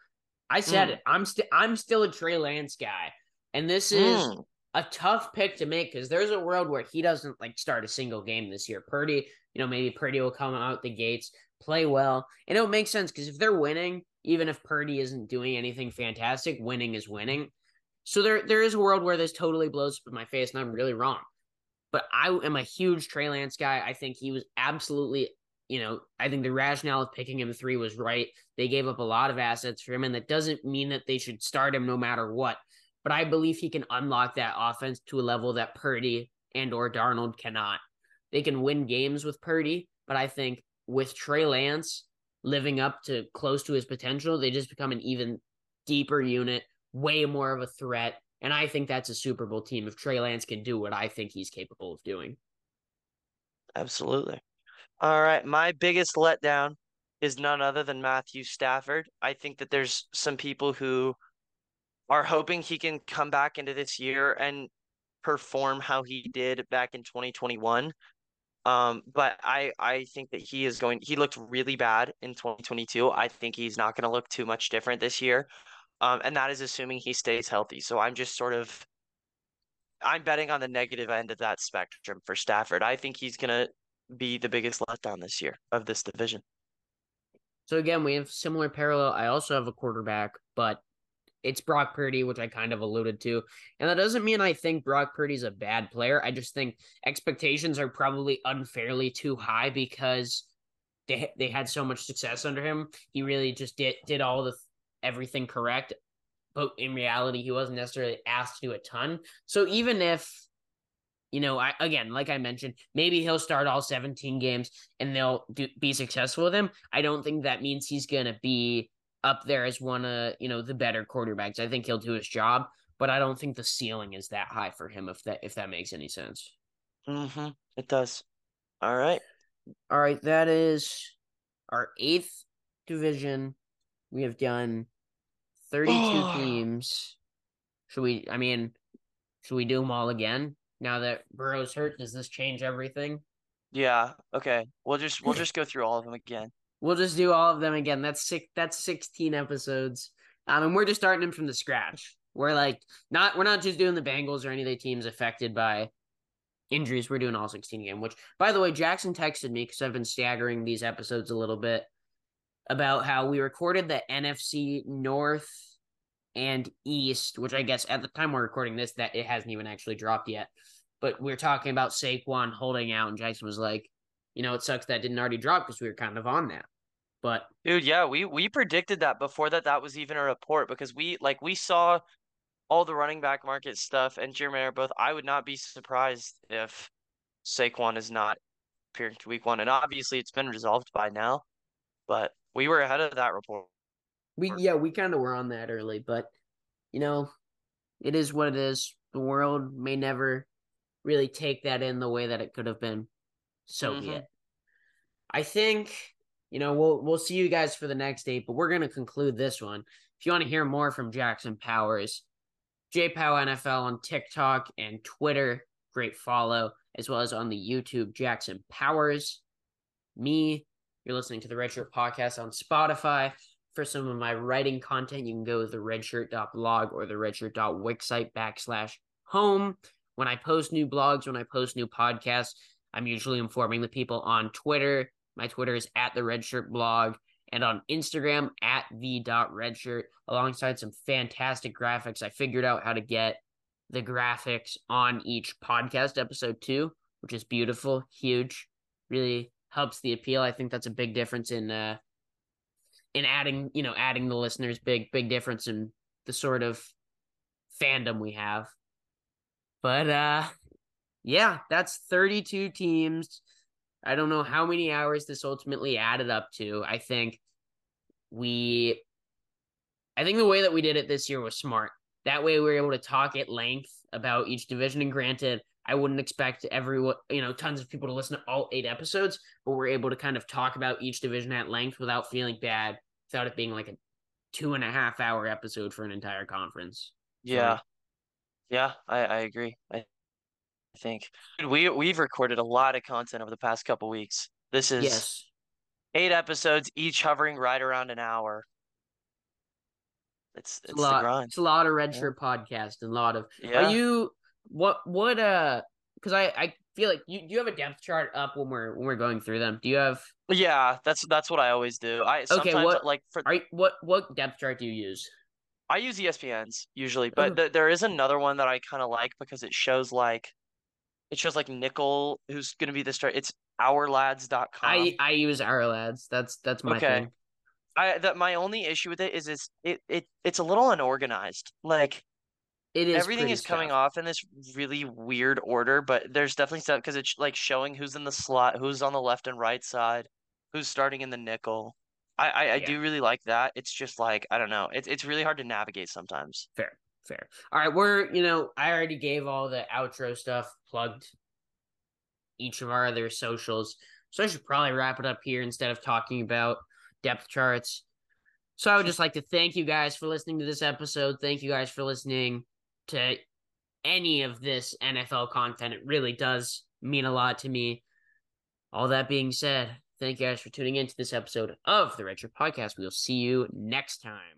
I said Mm. it. I'm still I'm still a Trey Lance guy, and this is Mm. a tough pick to make because there's a world where he doesn't like start a single game this year. Purdy, you know, maybe Purdy will come out the gates, play well, and it'll make sense because if they're winning, even if Purdy isn't doing anything fantastic, winning is winning. So there there is a world where this totally blows up in my face, and I'm really wrong. But I am a huge Trey Lance guy. I think he was absolutely, you know, I think the rationale of picking him three was right. They gave up a lot of assets for him, and that doesn't mean that they should start him no matter what. But I believe he can unlock that offense to a level that Purdy and or Darnold cannot. They can win games with Purdy, but I think with Trey Lance living up to close to his potential, they just become an even deeper unit, way more of a threat. And I think that's a Super Bowl team if Trey Lance can do what I think he's capable of doing. Absolutely. All right. My biggest letdown is none other than Matthew Stafford. I think that there's some people who are hoping he can come back into this year and perform how he did back in 2021. Um, but I I think that he is going he looked really bad in 2022. I think he's not going to look too much different this year. Um, and that is assuming he stays healthy. So I'm just sort of I'm betting on the negative end of that spectrum for Stafford. I think he's going to be the biggest letdown this year of this division. So again, we have similar parallel. I also have a quarterback, but it's Brock Purdy, which I kind of alluded to. And that doesn't mean I think Brock Purdy's a bad player. I just think expectations are probably unfairly too high because they they had so much success under him. He really just did did all the everything correct. But in reality, he wasn't necessarily asked to do a ton. So even if you know, I again, like I mentioned, maybe he'll start all 17 games and they'll do, be successful with him. I don't think that means he's going to be up there as one of, you know, the better quarterbacks. I think he'll do his job, but I don't think the ceiling is that high for him if that if that makes any sense. Mm-hmm. It does. All right. All right, that is our 8th division. We have done 32 teams. Should we I mean, should we do them all again? Now that Burrow's hurt, does this change everything? Yeah. Okay. We'll just we'll just go through all of them again. We'll just do all of them again. That's six. That's sixteen episodes. Um, and we're just starting them from the scratch. We're like not we're not just doing the Bengals or any of the teams affected by injuries. We're doing all 16 again. Which, by the way, Jackson texted me because I've been staggering these episodes a little bit about how we recorded the NFC North and East, which I guess at the time we're recording this, that it hasn't even actually dropped yet. But we are talking about Saquon holding out, and Jackson was like, you know, it sucks that didn't already drop because we were kind of on that. But Dude, yeah, we we predicted that before that that was even a report because we like we saw all the running back market stuff and Jeremy are both. I would not be surprised if Saquon is not appearing to week one, and obviously it's been resolved by now. But we were ahead of that report. we yeah, we kind of were on that early, but you know, it is what it is. The world may never really take that in the way that it could have been. So be Mhm. it. I think you know we'll we'll see you guys for the next date, but we're gonna conclude this one. If you want to hear more from Jackson Powers, JPow NFL on TikTok and Twitter, great follow, as well as on the YouTube Jackson Powers. Me, you're listening to the Redshirt Podcast on Spotify. For some of my writing content, you can go to the redshirt.blog or the redshirt.wixsite backslash home. When I post new blogs, when I post new podcasts, I'm usually informing the people on Twitter. My Twitter is at the redshirt blog and on Instagram at the.redshirt alongside some fantastic graphics. I figured out how to get the graphics on each podcast episode too, which is beautiful, huge, really helps the appeal. I think that's a big difference in uh in adding, you know, adding the listeners big big difference in the sort of fandom we have. But uh yeah, that's 32 teams. I don't know how many hours this ultimately added up to. I think we I think the way that we did it this year was smart. That way we were able to talk at length about each division and granted I wouldn't expect everyone, you know, tons of people to listen to all eight episodes, but we're able to kind of talk about each division at length without feeling bad, without it being like a two and a half hour episode for an entire conference. Yeah, yeah, I I agree. I I think we we've recorded a lot of content over the past couple weeks. This is Yes. eight episodes, each hovering right around an hour. It's It's, it's a lot. It's a lot of red Yeah. shirt podcast and a lot of. Yeah. Are you what what uh? Because I I feel like you do you have a depth chart up when we're when we're going through them. Do you have? Yeah, that's that's what I always do. I sometimes what- like for Are you, what what depth chart do you use? I use ESPN's usually, but Okay. th there is another one that I kind of like because it shows like it shows like Nickel who's going to be the start. It's ourlads.com. I I use our lads. That's that's my Okay. thing. I that my only issue with it is is it, it it's a little unorganized. Like It is everything is coming stuff. off in this really weird order, but there's definitely stuff because it's like showing who's in the slot, who's on the left and right side, who's starting in the nickel. I I, I Yeah. do really like that. It's just like I don't know. It's it's really hard to navigate sometimes. Fair, fair. All right, we're you know I already gave all the outro stuff, plugged each of our other socials, so I should probably wrap it up here instead of talking about depth charts. So I would just like to thank you guys for listening to this episode. Thank you guys for listening to any of this NFL content. It really does mean a lot to me. All that being said, thank you guys for tuning into this episode of the Redshirt Podcast. We'll see you next time.